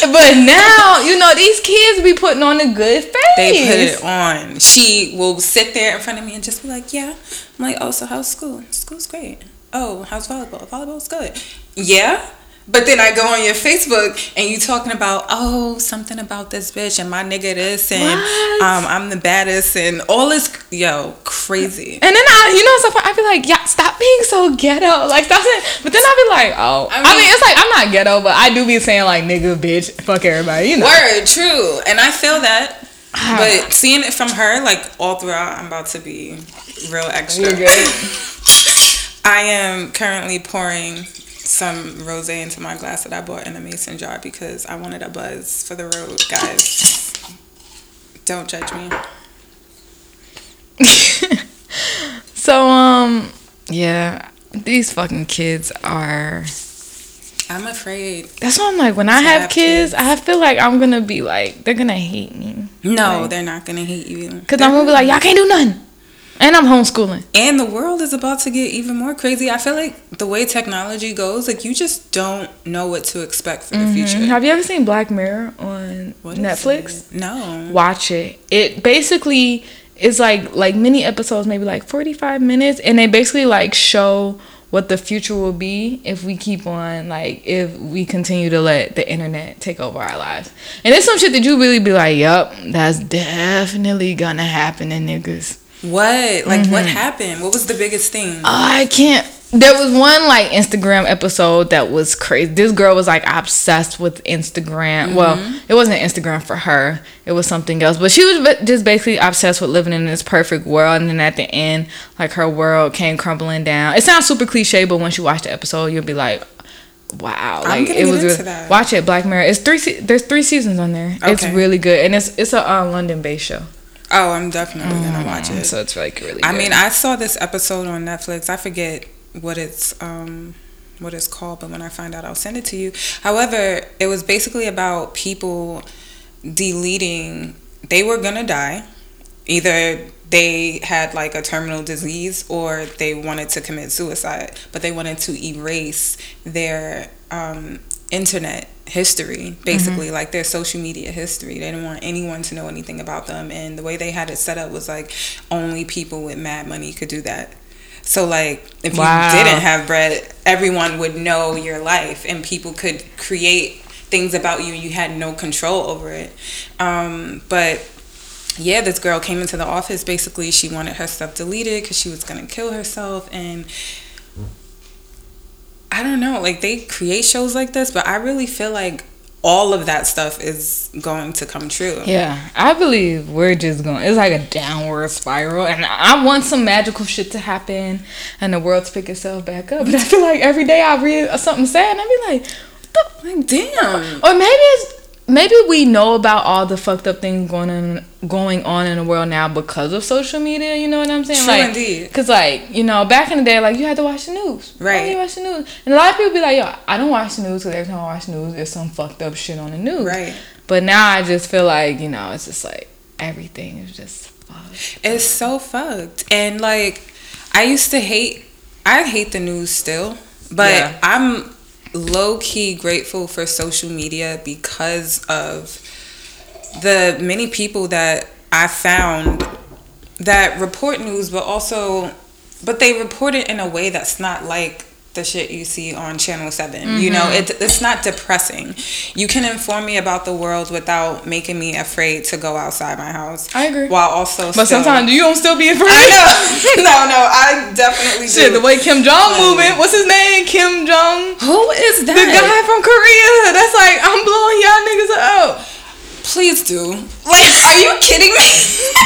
but now, you know, these kids be putting on a good face. they put it on. She will sit there in front of me and just be like, "Yeah." I'm like, "Oh, so how's school? School's great. Oh, how's volleyball? Volleyball's good. Yeah." But then I go on your Facebook and you talking about oh something about this bitch and my nigga this and um I'm the baddest and all this yo crazy. And then I, you know, so far I be like, yeah, stop being so ghetto. Like, stop saying, but then I be like, oh. I I mean, mean- it's like, I'm not ghetto, but I do be saying, like, nigga, bitch, fuck everybody, you know. Word, true, and I feel that. Ah. But seeing it from her, like all throughout, I'm about to be real extra. You're good. I am currently pouring some rosé into my glass that I bought in a mason jar because I wanted a buzz for the road, guys. Don't judge me. so, um, yeah, these fucking kids are. I'm afraid. That's why I'm like, when I have have kids, kids. I feel like I'm gonna be like, they're gonna hate me. No, Right. they're not gonna hate you. Cause I'm gonna be like, y'all can't do nothing. And I'm homeschooling. And the world is about to get even more crazy. I feel like the way technology goes, like you just don't know what to expect for the mm-hmm. future. Have you ever seen Black Mirror on What Netflix? No. Watch it. It basically is like like mini episodes, maybe like forty five minutes, and they basically like show what the future will be if we keep on like if we continue to let the internet take over our lives. And it's some shit that you really be like, "Yup, that's definitely gonna happen in niggas." What? Like, what mm-hmm. happened? What was the biggest thing? I can't. There was one like Instagram episode that was crazy. This girl was like obsessed with Instagram. Well, it wasn't Instagram for her. It was something else. But she was just basically obsessed with living in this perfect world. And then at the end, like her world came crumbling down. It sounds super cliche, but once you watch the episode, you'll be like, "Wow!" I'm Like it was. into re- Watch it, Black Mirror. It's three. Se- there's three seasons on there. It's really good, and it's it's a uh, London-based show. Oh, I'm definitely gonna watch it. So it's like really. I good. mean, I saw this episode on Netflix. I forget what it's um what it's called, but when I find out, I'll send it to you. However, it was basically about people deleting. They were gonna die. Either they had like a terminal disease or they wanted to commit suicide, but they wanted to erase their um, internet history, basically, like their social media history. They didn't want anyone to know anything about them. And the way they had it set up was like only people with mad money could do that. So, like, if Wow. you didn't have bread, everyone would know your life and people could create things about you and you had no control over it. Um, but yeah, this girl came into the office. Basically, she wanted her stuff deleted because she was gonna kill herself. And I don't know, like they create shows like this, but I really feel like all of that stuff is going to come true. Yeah, I believe we're just going. It's like a downward spiral, and I want some magical shit to happen, and the world to pick itself back up. But I feel like every day I read something sad, and I be like, what the? Like, damn. Or maybe it's maybe we know about all the fucked up things going on going on in the world now because of social media. You know what I'm saying? True like, indeed. Cause like you know, back in the day, like you had to watch the news. Right. you watch the news? And a lot of people be like, "Yo, I don't watch the news because every time I watch the news, there's some fucked up shit on the news." Right. But now I just feel like you know, it's just like everything is just fucked. It's so fucked. And like I used to hate I hate the news still, but Yeah. I'm low key grateful for social media because of the many people that I found that report news but also but they report it in a way that's not like the shit you see on channel 7 you know Mm-hmm. it, it's not depressing you can inform me about the world without making me afraid to go outside my house I agree. while also But still- sometimes you don't still be afraid. I know. no, no, I definitely Shit, do. the way Kim Jong moving. What's his name? Kim Jong. Who is that? The guy from Korea. That's like I'm blowing y'all niggas up. Please do. Like, are you kidding me?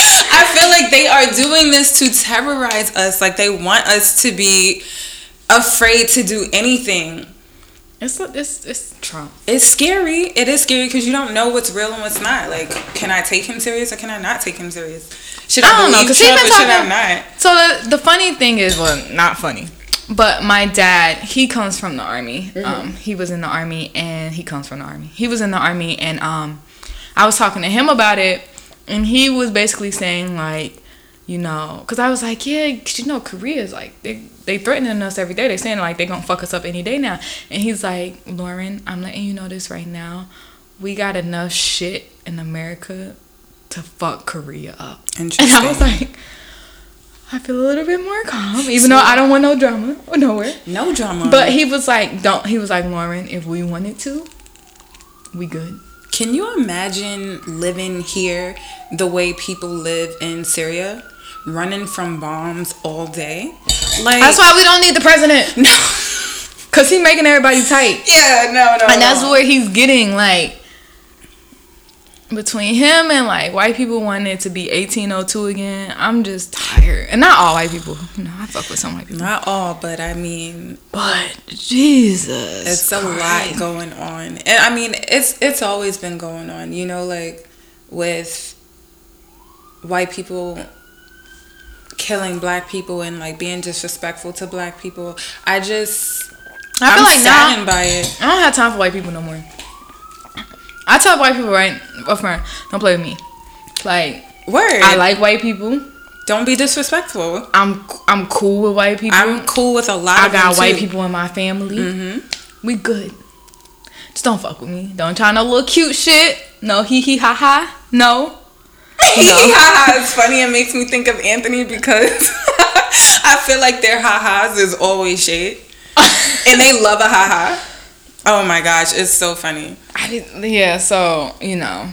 I feel like they are doing this to terrorize us. Like they want us to be afraid to do anything. It's it's it's Trump. It's scary. It is scary because you don't know what's real and what's not. Like, can I take him serious or can I not take him serious? Should I, I don't know, believe 'cause he Trump been or should I talking- not? So the the funny thing is, well, not funny, but my dad he comes from the army. Um, he was in the army and he comes from the army. He was in the army and um, I was talking to him about it, and he was basically saying like, you know, because I was like, yeah, 'cause you know, Korea is like they they threatening us every day. They saying like they gonna fuck us up any day now. And he's like, Lawren, I'm letting you know this right now. We got enough shit in America to fuck Korea up. And I was like, I feel a little bit more calm, even though I don't want no drama or nowhere. No drama. But he was like, don't. He was like, Lawren, if we wanted to, we good. Can you imagine living here the way people live in Syria? Running from bombs all day? Like That's why we don't need the president. No. Cause he making everybody tight. Yeah, no, no. and that's no. where he's getting like between him and like white people wanting it to be 1802 again i'm just tired and not all white people No, i fuck with some white people not all, but I mean but jesus it's a lot going on. And I mean it's it's always been going on, you know, like with white people killing black people and like being disrespectful to black people. I just i feel I'm like now by it. i don't have time for white people no more i tell white people right up front don't play with me like Word. i like white people Don't be disrespectful. i'm i'm cool with white people I'm cool with a lot I of got white too. people in my family. Mm-hmm. We good. Just don't fuck with me. Don't try no little cute shit. No hee hee ha ha. No. Know? haha is funny. It makes me think of Anthony because I feel like their ha-has is always shade. and they love a ha-ha. Oh my gosh, it's so funny. I didn't, yeah, so, you know,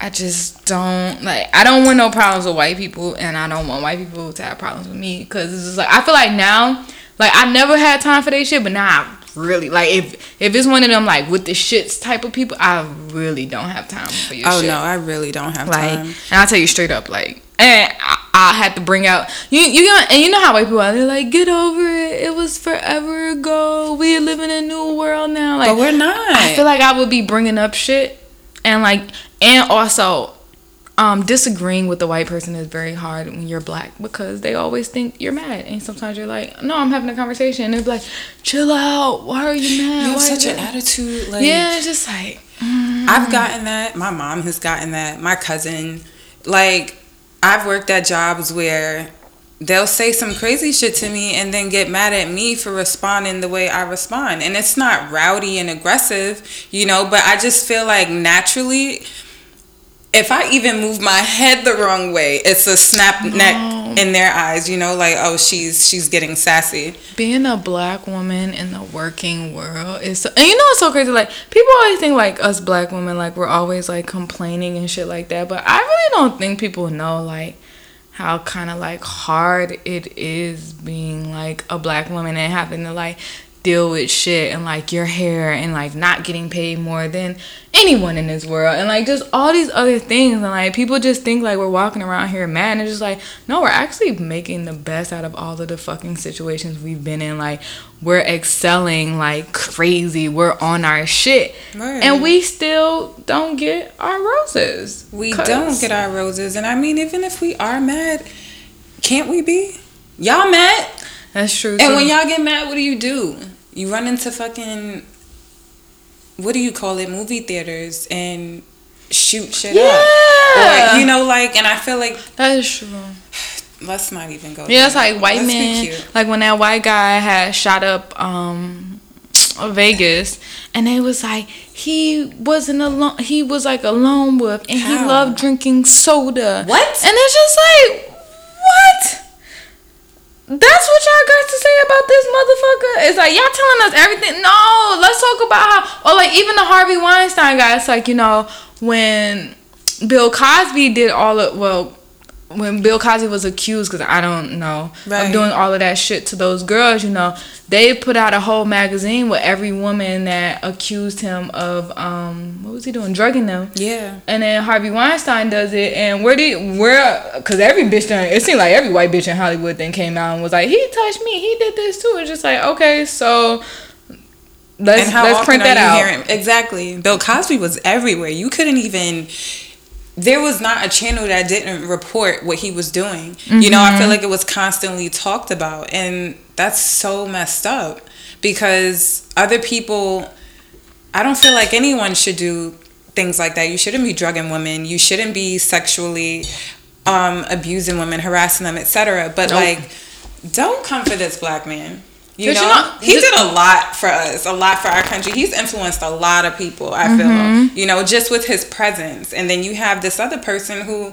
I just don't, like, I don't want no problems with white people, and I don't want white people to have problems with me, because it's just like, I feel like now, like, I never had time for that shit, but now I really, like, if if it's one of them, like, with the shits type of people, I really don't have time for your shit. Oh shit. no, I really don't have Like, time. and I'll tell you straight up, like, and I, I had to bring out you, you know, and you know how white people are. They're like, get over it. It was forever ago. We live in a new world now. Like, But we're not. I feel like I would be bringing up shit, and like, and also, um, disagreeing with the white person is very hard when you're black because they always think you're mad, and sometimes you're like, no, I'm having a conversation, and they're like, chill out. Why are you mad? you have Why such you-" an attitude. Like Yeah, it's just like. mm. I've gotten that. My mom has gotten that. My cousin, like, I've worked at jobs where they'll say some crazy shit to me and then get mad at me for responding the way I respond. And it's not rowdy and aggressive, you know, but I just feel like naturally, if I even move my head the wrong way, it's a snap neck in their eyes, you know, like, oh, she's she's getting sassy. being a black woman in the working world is so, and you know it's so crazy like people always think like us black women like we're always like complaining and shit like that but i really don't think people know like how kind of like hard it is being like a black woman and having to like deal with shit and like your hair and like not getting paid more than anyone in this world and like just all these other things and like people just think like we're walking around here mad and it's just like no we're actually making the best out of all of the fucking situations we've been in like we're excelling like crazy we're on our shit Right. and we still don't get our roses We don't get our roses. And I mean, even if we are mad, can't we be? Y'all mad? that's true And too. when y'all get mad, what do you do? You run into fucking what do you call it? Movie theaters and shoot shit Yeah. up. Or, you know, like, and I feel like that is true let's not even go. Yeah, it's like white Let's men. Like when that white guy had shot up um Vegas, and they was like he wasn't alone. He was like a lone wolf, and he loved drinking soda. What? And it's just like? That's what y'all got to say about this motherfucker. It's like y'all telling us everything. No, let's talk about how, or like even the Harvey Weinstein guy. It's like you know when Bill Cosby did all of well, when Bill Cosby was accused, because I don't know Right. of doing all of that shit to those girls. You know, they put out a whole magazine with every woman that accused him of um what was he doing, drugging them. Yeah. And then Harvey Weinstein does it, and where did where? Cause every bitch done. It seemed like every white bitch in Hollywood then came out and was like, he touched me, he did this too. It's just like, okay, so let's let's print that out. hearing- exactly. Bill Cosby was everywhere. You couldn't even. There was not a channel that didn't report what he was doing. You know, I Mm-hmm. feel like it was constantly talked about, and that's so messed up because other people. I don't feel like anyone should do things like that. You shouldn't be drugging women. You shouldn't be sexually um, abusing women, harassing them, etc. But Nope. like, don't come for this black man. You know, you know, he just- did a lot for us, a lot for our country. He's influenced a lot of people. I feel, Mm-hmm. you know, just with his presence. And then you have this other person who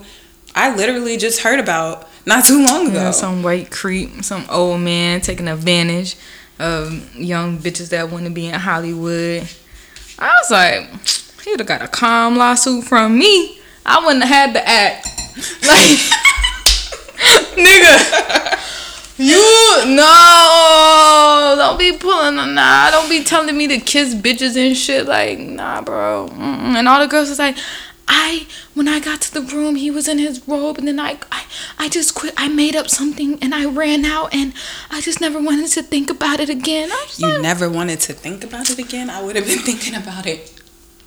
I literally just heard about not too long ago. Yeah, some white creep, some old man taking advantage of young bitches that want to be in Hollywood. I was like, he would have got a calm lawsuit from me. I wouldn't have had to act. Like, nigga, you no, don't be pulling nah, don't be telling me to kiss bitches and shit. Like, nah, bro. Mm-mm. And all the girls was like, I when I got to the room, he was in his robe, and then I, I, I just quit. I made up something, and I ran out, and I just never wanted to think about it again. You like, never wanted to think about it again. I would have been thinking about it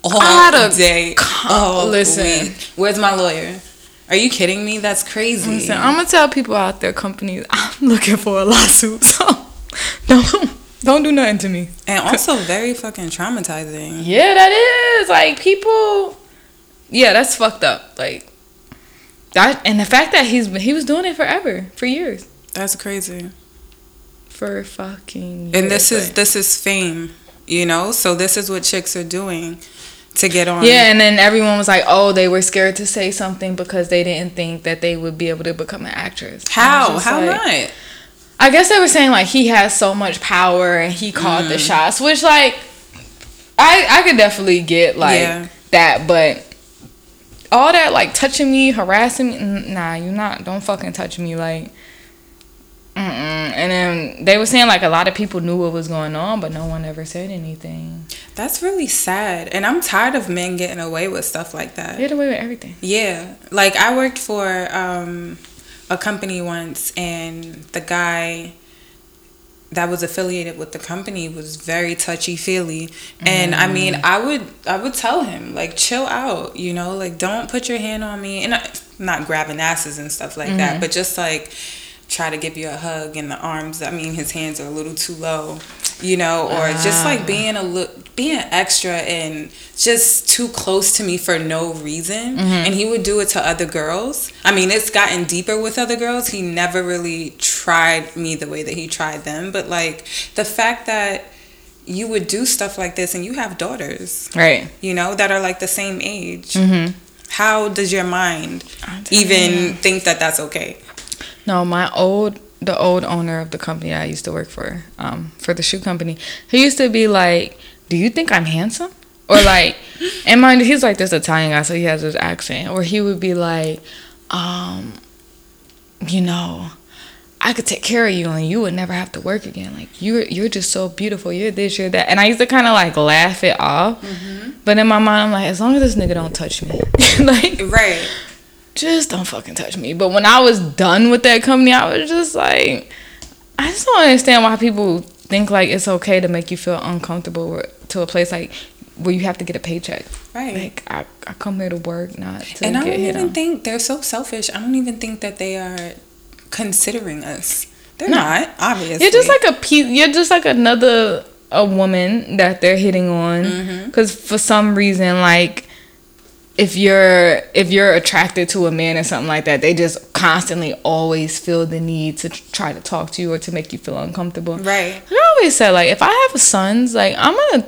all I had a day, con- all listen. week. Where's my lawyer? Are you kidding me? That's crazy. Listen, I'm gonna tell people out there, companies, I'm looking for a lawsuit, so don't don't do nothing to me. and also very fucking traumatizing. Yeah, that is like people. Yeah, that's fucked up. Like that, and the fact that he's he was doing it forever, for years, That's crazy. for fucking. Years, and this is like- this is fame you know so this is what chicks are doing to get on. Yeah, and then everyone was like, "Oh, they were scared to say something because they didn't think that they would be able to become an actress." How? How like- not? I guess they were saying like he has so much power and he called Mm. the shots, which like I I could definitely get like Yeah. that, but all that like touching me, harassing me, nah, you not don't fucking touch me like. Mm-mm. And then they were saying like a lot of people knew what was going on, but no one ever said anything. That's really sad. And I'm tired of men getting away with stuff like that. Had away with everything. Yeah. Like I worked for um, a company once and the guy that was affiliated with the company was very touchy feely. And I mean, I would I would tell him like chill out, you know, like don't put your hand on me and I, not grabbing asses and stuff like that, but just like try to give you a hug in the arms. I mean, his hands are a little too low, you know, or just like being a look, being extra and just too close to me for no reason. And he would do it to other girls. I mean, it's gotten deeper with other girls. He never really tried me the way that he tried them, but like the fact that you would do stuff like this and you have daughters, Right. you know, that are like the same age. Mm-hmm. How does your mind even you. think that that's okay? No, my old the old owner of the company I used to work for, um, for the shoe company, he used to be like, "Do you think I'm handsome?" Or like, and mind he's like this Italian guy, so he has this accent. Or he would be like, um, you know, I could take care of you and you would never have to work again. Like you're you're just so beautiful. You're this, you're that. And I used to kind of like laugh it off. But in my mind, I'm like, as long as this nigga don't touch me, like Right. Just don't fucking touch me. But when I was done with that company, I was just like, I just don't understand why people think like it's okay to make you feel uncomfortable to a place like where you have to get a paycheck. Right. Like I, I come here to work, not to and I don't even on. think they're so selfish. I don't even think that they are considering us. They're No. not, obviously. You're just like a pe- You're just like another a woman that they're hitting on Mm-hmm. because for some reason like. If you're if you're attracted to a man or something like that, they just constantly always feel the need to try to talk to you or to make you feel uncomfortable. right. And I always said like if I have sons, like I'm gonna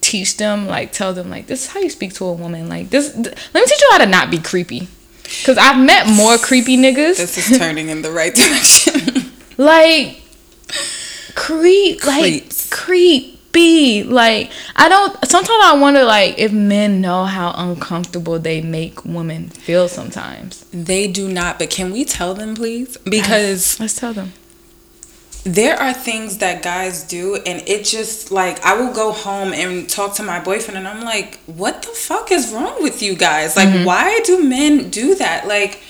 teach them, like tell them like this is how you speak to a woman. Like this, th- let me teach you how to not be creepy. Cause I've met more creepy niggas. This is turning in the right direction. like creep, like Creeps. Creepy. Like I don't. Sometimes I wonder like if men know how uncomfortable they make women feel. Sometimes they do not, but can we tell them, please? Because let's tell them. there are things that guys do, and it just like I will go home and talk to my boyfriend, and I'm like, what the fuck is wrong with you guys? Like, mm-hmm. why do men do that? Like,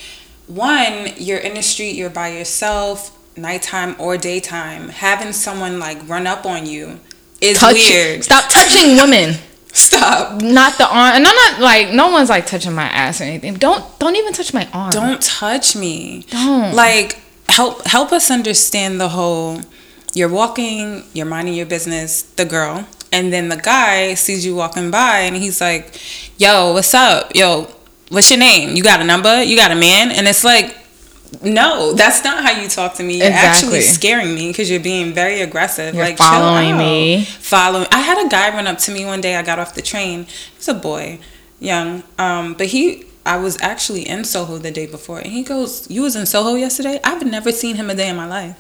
one, you're in the street, you're by yourself, nighttime or daytime, having someone like run up on you is Touch. weird. Stop touching women. Stop. not the arm and i'm not like no one's like touching my ass or anything don't don't even touch my arm Don't touch me. Don't. Like help help us understand the whole you're walking, you're minding your business, the girl, and then the guy sees you walking by and he's like, "Yo, what's up? Yo, what's your name? You got a number? You got a man?" And it's like no, that's not how you talk to me. You're actually scaring me because you're being very aggressive. You're like following me. Following. I had a guy run up to me one day. I got off the train. He's a boy, young, um, but he. I was actually in Soho the day before, and he goes, "You was in Soho yesterday? I've never seen him a day in my life.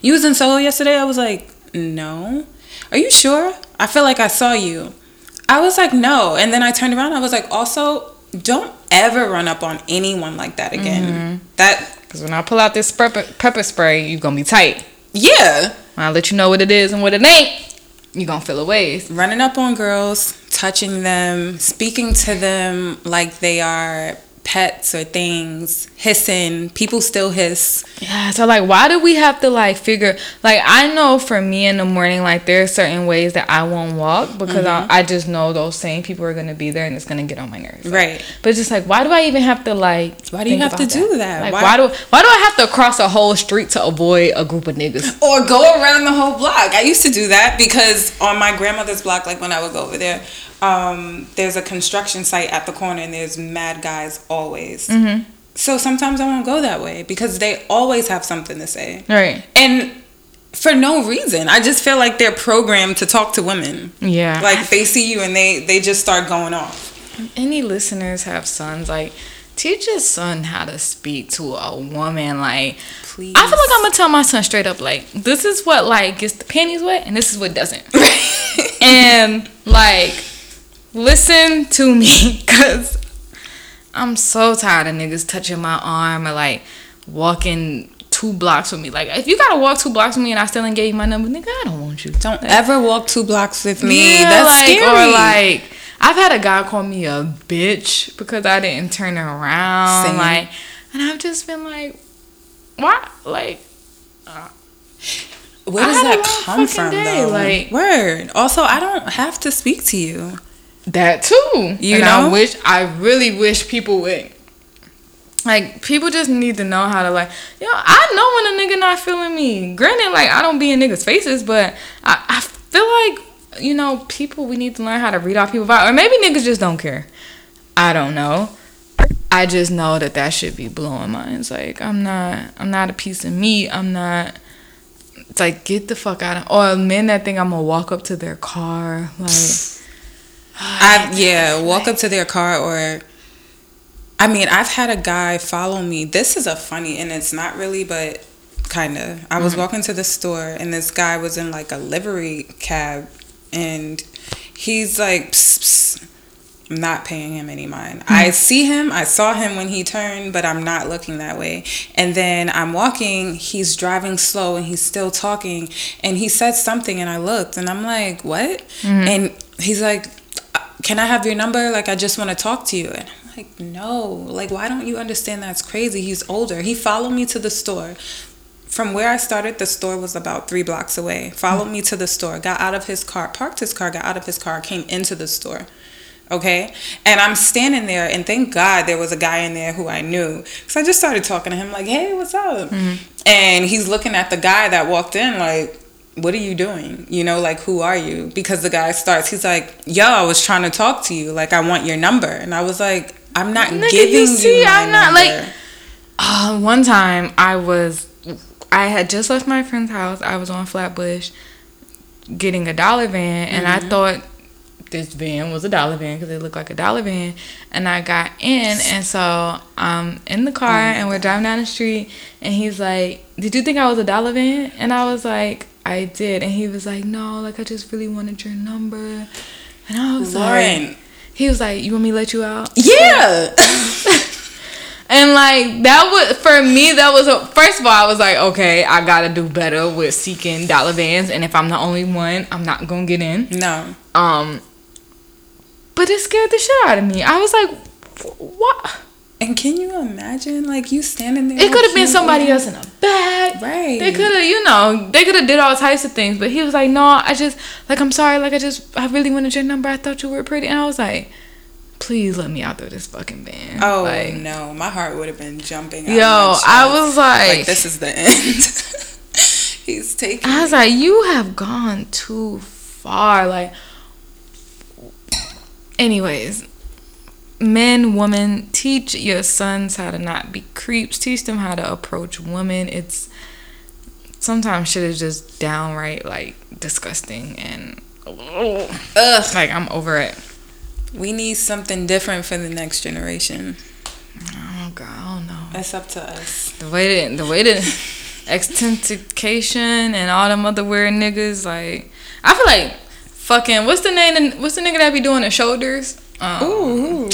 You was in Soho yesterday?" I was like, "No." Are you sure? I feel like I saw you. I was like, "No," and then I turned around. I was like, "Also, don't ever run up on anyone like that again. That because when i pull out this pepper, pepper spray you're gonna be tight yeah." when i let you know what it is and what it ain't you gonna feel a ways running up on girls, touching them, speaking to them like they are pets or things, hissing. People still hiss. yeah so like why do we have to like figure like i know for me in the morning like there are certain ways that i won't walk because I, mm-hmm. I just know those same people are gonna be there and it's gonna get on my nerves Like, Right. but it's just like why do i even have to like Why do you have to about do that? like Why- why? do why do i have to cross a whole street to avoid a group of niggas Or go around the whole block. I used to do that because on my grandmother's block, like when I would go over there, um, there's a construction site at the corner and there's mad guys always. So sometimes I won't go that way because they always have something to say. right And for no reason. I just feel like they're programmed to talk to women. Yeah. Like they see you and they they just start going off. any listeners have sons, like teach your son how to speak to a woman. Like, Please. I feel like I'm gonna tell my son straight up, like, this is what like gets the panties wet, and this is what doesn't. and like, listen to me, cause I'm so tired of niggas touching my arm or like walking two blocks with me. Like, if you gotta walk two blocks with me and I still ain't gave you my number, nigga, I don't want you. Don't ever walk two blocks with me. Yeah, That's like, scary. Or like, I've had a guy call me a bitch because I didn't turn around. Same. Like, and I've just been like, why? Like, Where I does that come from, day, though? like- Word. Also, I don't have to speak to you. That too. You and know? I wish, I really wish people would. Like people just need to know how to like, yo. I know when a nigga not feeling me. Granted, like I don't be in niggas' faces, but I, I feel like you know people. We need to learn how to read off people vibe, or maybe niggas just don't care. I don't know. I just know that that should be blowing minds. Like I'm not, I'm not a piece of meat. I'm not. It's like get the fuck out of. Or men that think I'm gonna walk up to their car, like. I yeah, walk up to their car or I mean, I've had a guy follow me. This is a funny and it's not really but kind of. I was mm-hmm. walking to the store and this guy was in like a livery cab and he's like psst, psst. I'm not paying him any mind. Hmm. I see him, I saw him when he turned, but I'm not looking that way. And then I'm walking, he's driving slow and he's still talking and he said something and I looked and I'm like, "What?" Mm-hmm. And he's like, can I have your number? Like, I just want to talk to you. And I'm like, no. Like, why don't you understand that's crazy? He's older. He followed me to the store. From where I started, the store was about three blocks away. Followed me to the store, got out of his car, parked his car, got out of his car, came into the store. Okay. And I'm standing there, and thank God there was a guy in there who I knew. Because I just started talking to him, like, hey, what's up? Mm-hmm. And he's looking at the guy that walked in, like, what are you doing? You know, like, who are you? Because the guy starts, he's like, yo, I was trying to talk to you. Like, I want your number. And I was like, I'm not Nigga, giving you you, see, my I'm not, like- Uh, one time I was, I had just left my friend's house. I was on Flatbush getting a dollar van, and I thought this van was a dollar van because it looked like a dollar van. And I got in, and so I'm in the car, and we're driving down the street, and he's like, "Did you think I was a dollar van?" And I was like, "I did," and he was like, "No, like I just really wanted your number." And I was like, he was like, "You want me to let you out?" Yeah. And like that was for me, that was a, first of all, I was like, okay, I gotta do better with seeking dollar vans, and if I'm the only one, I'm not gonna get in. no. Um, but it scared the shit out of me. I was like, what? And can you imagine, like, you standing there? It could have been somebody else in a bag. Right. They could have, you know, they could have did all types of things. But he was like, no, I just like I'm sorry, like I just I really wanted your number. I thought you were pretty, and I was like, please let me out through this fucking van. Oh, like, no. My heart would have been jumping. out Yo, I was like, like, this is the end. He's taking. I was like, you have gone too far. Like, anyways, men, women, teach your sons how to not be creeps. Teach them how to approach women. It's sometimes shit is just downright like disgusting and Ugh. like I'm over it. We need something different for the next generation. Oh god, I don't know. It's up to us. The way that the way that XXXTentacion and all them other weird niggas like I feel like fucking what's the name what's the nigga that be doing the shoulders? Um, Ooh.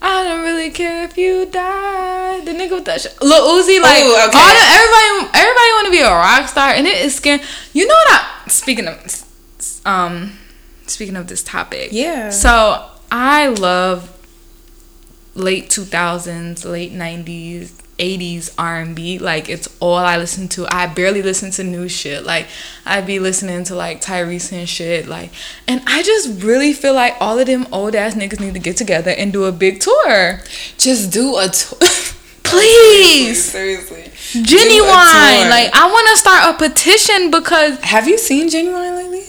I don't really care if you die. The nigga with that shit. Lil Uzi, like Ooh, okay. all the, everybody, everybody want to be a rock star, and it is scary. You know what? I speaking of, um, speaking of this topic, Yeah. So I love late two thousands, late nineties, eighties R and B. Like it's all I listen to. I barely listen to new shit. Like I'd be listening to like Tyrese and shit. Like, and I just really feel like all of them old ass niggas need to get together and do a big tour. Just do a tour. Please. Seriously. Ginuwine. Like I want to start a petition because Have you seen Ginuwine lately?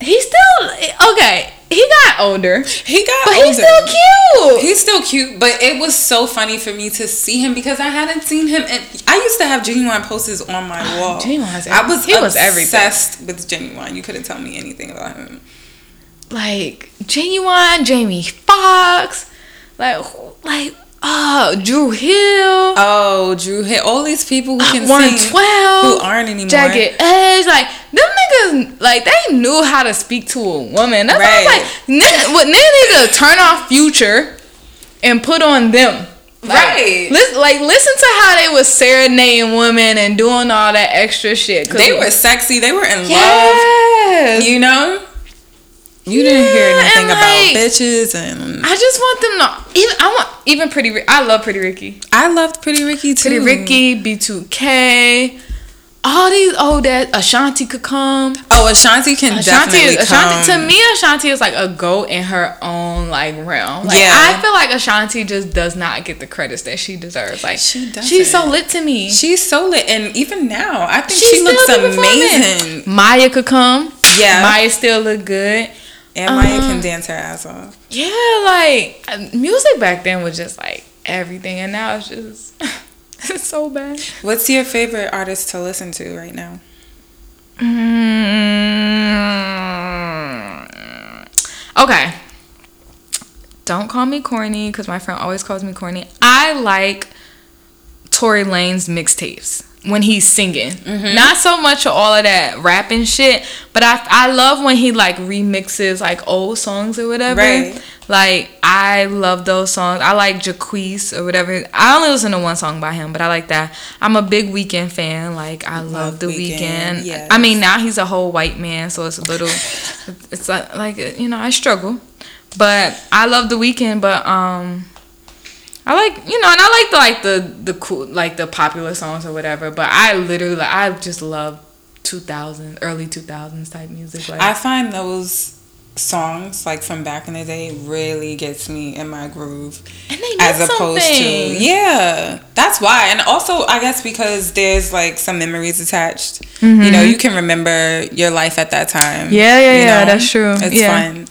he's still okay. He got older. He got older. But older. he's still cute. He's still cute, but it was so funny for me to see him because I hadn't seen him. And I used to have Ginuwine posters on my wall. Ginuwine has I was he was everything. obsessed with Ginuwine. You couldn't tell me anything about him. like Ginuwine Jamie Foxx, like like oh Dru Hill, Oh, Dru Hill. all these people who ah, can one sing twelve, who aren't anymore. Jagged Edge, like them niggas, like they knew how to speak to a woman. That's why I was like, nigga, what nigga need to turn off Future and put on them. Like, Right. Listen, like listen to how they was serenading women and doing all that extra shit. They were sexy. They were in love. yes. You know. You didn't hear anything and, about bitches, and I just want them to even. I want even Pretty. I love Pretty Ricky. I loved Pretty Ricky too. Pretty Ricky, B2K, all these old that Ashanti could come. Oh, Ashanti can Ashanti definitely is Ashanti come. to me. Ashanti is like a goat in her own like realm. Like, Yeah. I feel like Ashanti just does not get the credits that she deserves. Like She does. she's so lit to me. She's so lit, and even now, I think She she looks amazing. Mya could come. Yeah. Mya still look good. And Mya Uh-huh. can dance her ass off. Yeah, like uh, music back then was just like everything, and now it's just it's so bad. What's your favorite artist to listen to right now? Mm. Okay. Don't call me corny because my friend always calls me corny. I like Tory Lanez mixtapes when he's singing. Mm-hmm. Not so much all of that rapping shit, but I I love when he like remixes like old songs or whatever. Right. Like I love those songs. I like Jacquees or whatever. I only listen to one song by him, but I like that. I'm a big Weeknd fan. Like I love, Love the Weeknd, Weekend. yes. I mean now he's a whole white man, so it's a little. it's like like you know I struggle, but I love the Weeknd. But um, I like you know, and I like the like the the cool like the popular songs or whatever. But I literally like, I just love 2000 early 2000s type music. Like I find those songs like from back in the day really gets me in my groove and they as opposed something. to yeah that's why and also i guess because there's like some memories attached Mm-hmm. you know you can remember your life at that time Yeah, yeah, yeah, know? that's true. it's Yeah. fun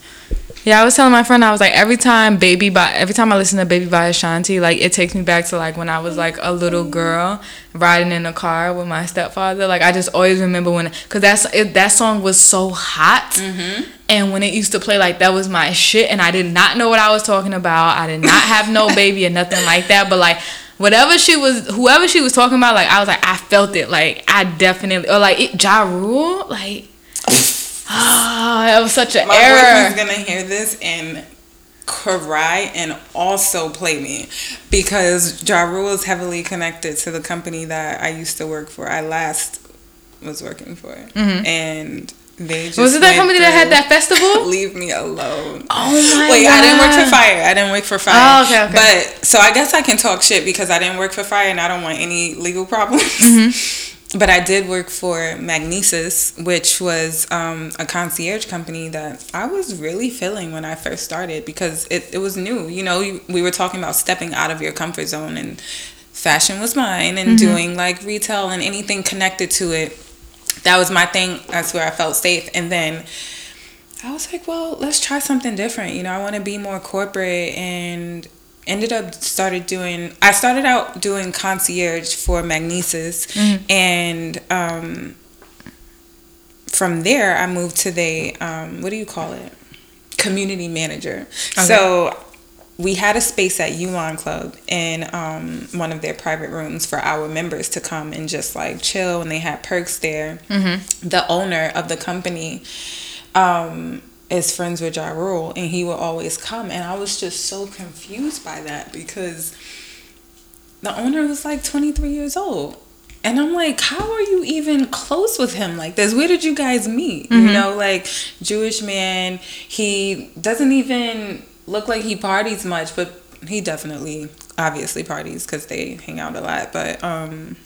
Yeah, I was telling my friend I was like every time Baby by every time I listen to Baby by Ashanti, like it takes me back to like when I was like a little girl riding in a car with my stepfather. Like I just always remember when cuz that's it, that song was so hot. Mm-hmm. And when it used to play like that was my shit and I did not know what I was talking about. I did not have no baby or nothing like that, but like whatever she was whoever she was talking about like I was like I felt it like I definitely or like it Ja Rule like Ah, that was such an my error. boyfriend's gonna hear this and cry and also play me because Ja Rule is heavily connected to the company that I used to work for. I last was working for, it. and they just Mm-hmm. Was it that company that had that festival? Leave me alone. Oh my Wait, I didn't work for Fyre. I didn't work for Fyre. Oh, okay, okay. But so I guess I can talk shit because I didn't work for Fyre and I don't want any legal problems. Mm-hmm. But I did work for Magnises, which was um, a concierge company that I was really feeling when I first started because it, it was new. You know, we were talking about stepping out of your comfort zone and fashion was mine and Mm-hmm. doing like retail and anything connected to it. That was my thing. That's where I felt safe. And then I was like, well, let's try something different. You know, I want to be more corporate and ended up started doing I started out doing concierge for Magnises and um from there I moved to the um what do you call it? Community manager. So we had a space at Yulon Club in um, one of their private rooms for our members to come and just like chill, and they had perks there. Mm-hmm. The owner of the company um, is friends with Ja Rule, and he will always come. And I was just so confused by that because the owner was like 23 years old. And I'm like, how are you even close with him like this? Where did you guys meet? You know, like Jewish man, he doesn't even look like he parties much, but he definitely obviously parties because they hang out a lot. But um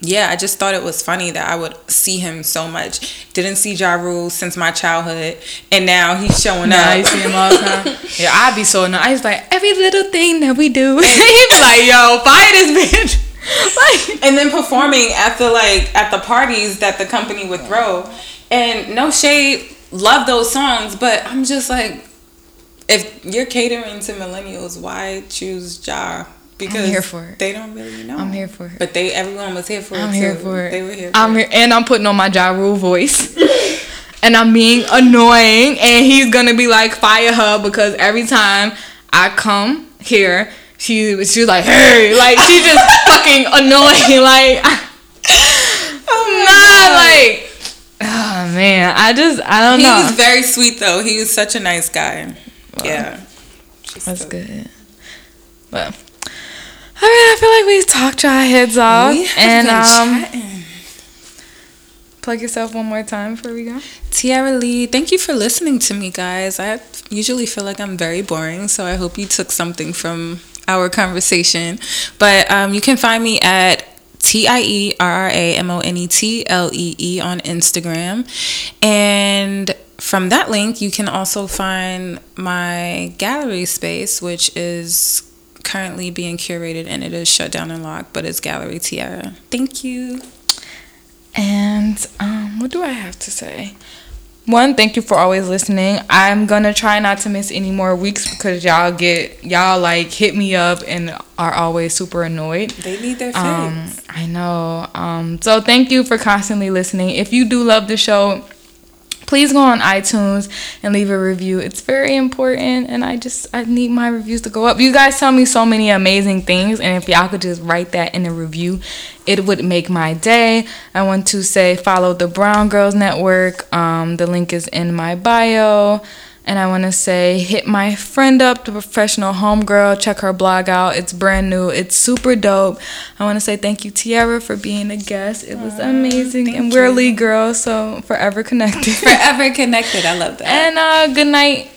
yeah, I just thought it was funny that I would see him so much. Didn't see Ja Rule since my childhood, and now he's showing Nah, up. you see him all the time. Yeah, I'd be so annoyed. I was like, every little thing that we do. He'd be like, yo, fire this bitch. like, and then performing at the like at the parties that the company would throw. And no shade, love those songs, but I'm just like, if you're catering to millennials, why choose Ja? Because I'm here for it. they don't really know. I'm here for it. But they, everyone was here for it. I'm too. here for it. They were here. I'm it. here, and I'm putting on my Ja Rule voice. and I'm being annoying, and he's gonna be like, fire her because every time I come here, she she's like, hey, like she just fucking annoying, like. Oh nah, like, oh man, I just I don't He know. was very sweet though. He was such a nice guy. Yeah. That's good. But I mean, I feel like we talked our heads off, We have and been um, chatting. plug yourself one more time before we go. Tierra Lee, thank you for listening to me, guys. I usually feel like I'm very boring, so I hope you took something from our conversation. But um, you can find me at T I E R R A M O N E T L E E on Instagram. And from that link, you can also find my gallery space, which is currently being curated and it is shut down and locked, but it's Gallery Tierra. Thank you. And um, what do I have to say? One, thank you for always listening. I'm gonna try not to miss any more weeks because y'all get y'all like hit me up and are always super annoyed. They need their Um, fix. I know. Um, so thank you for constantly listening. If you do love the show, please go on iTunes and leave a review. It's very important, and I just I need my reviews to go up. You guys tell me so many amazing things, and if y'all could just write that in a review, it would make my day. I want to say follow the Brown Girls Network. Um, the link is in my bio. And I want to say, hit my friend up, the professional homegirl. Check her blog out. It's brand new. It's super dope. I want to say thank you, Tierra, for being a guest. It was amazing. thank And we're you. Lee girls, so forever connected. Forever connected. I love that. and uh, good night.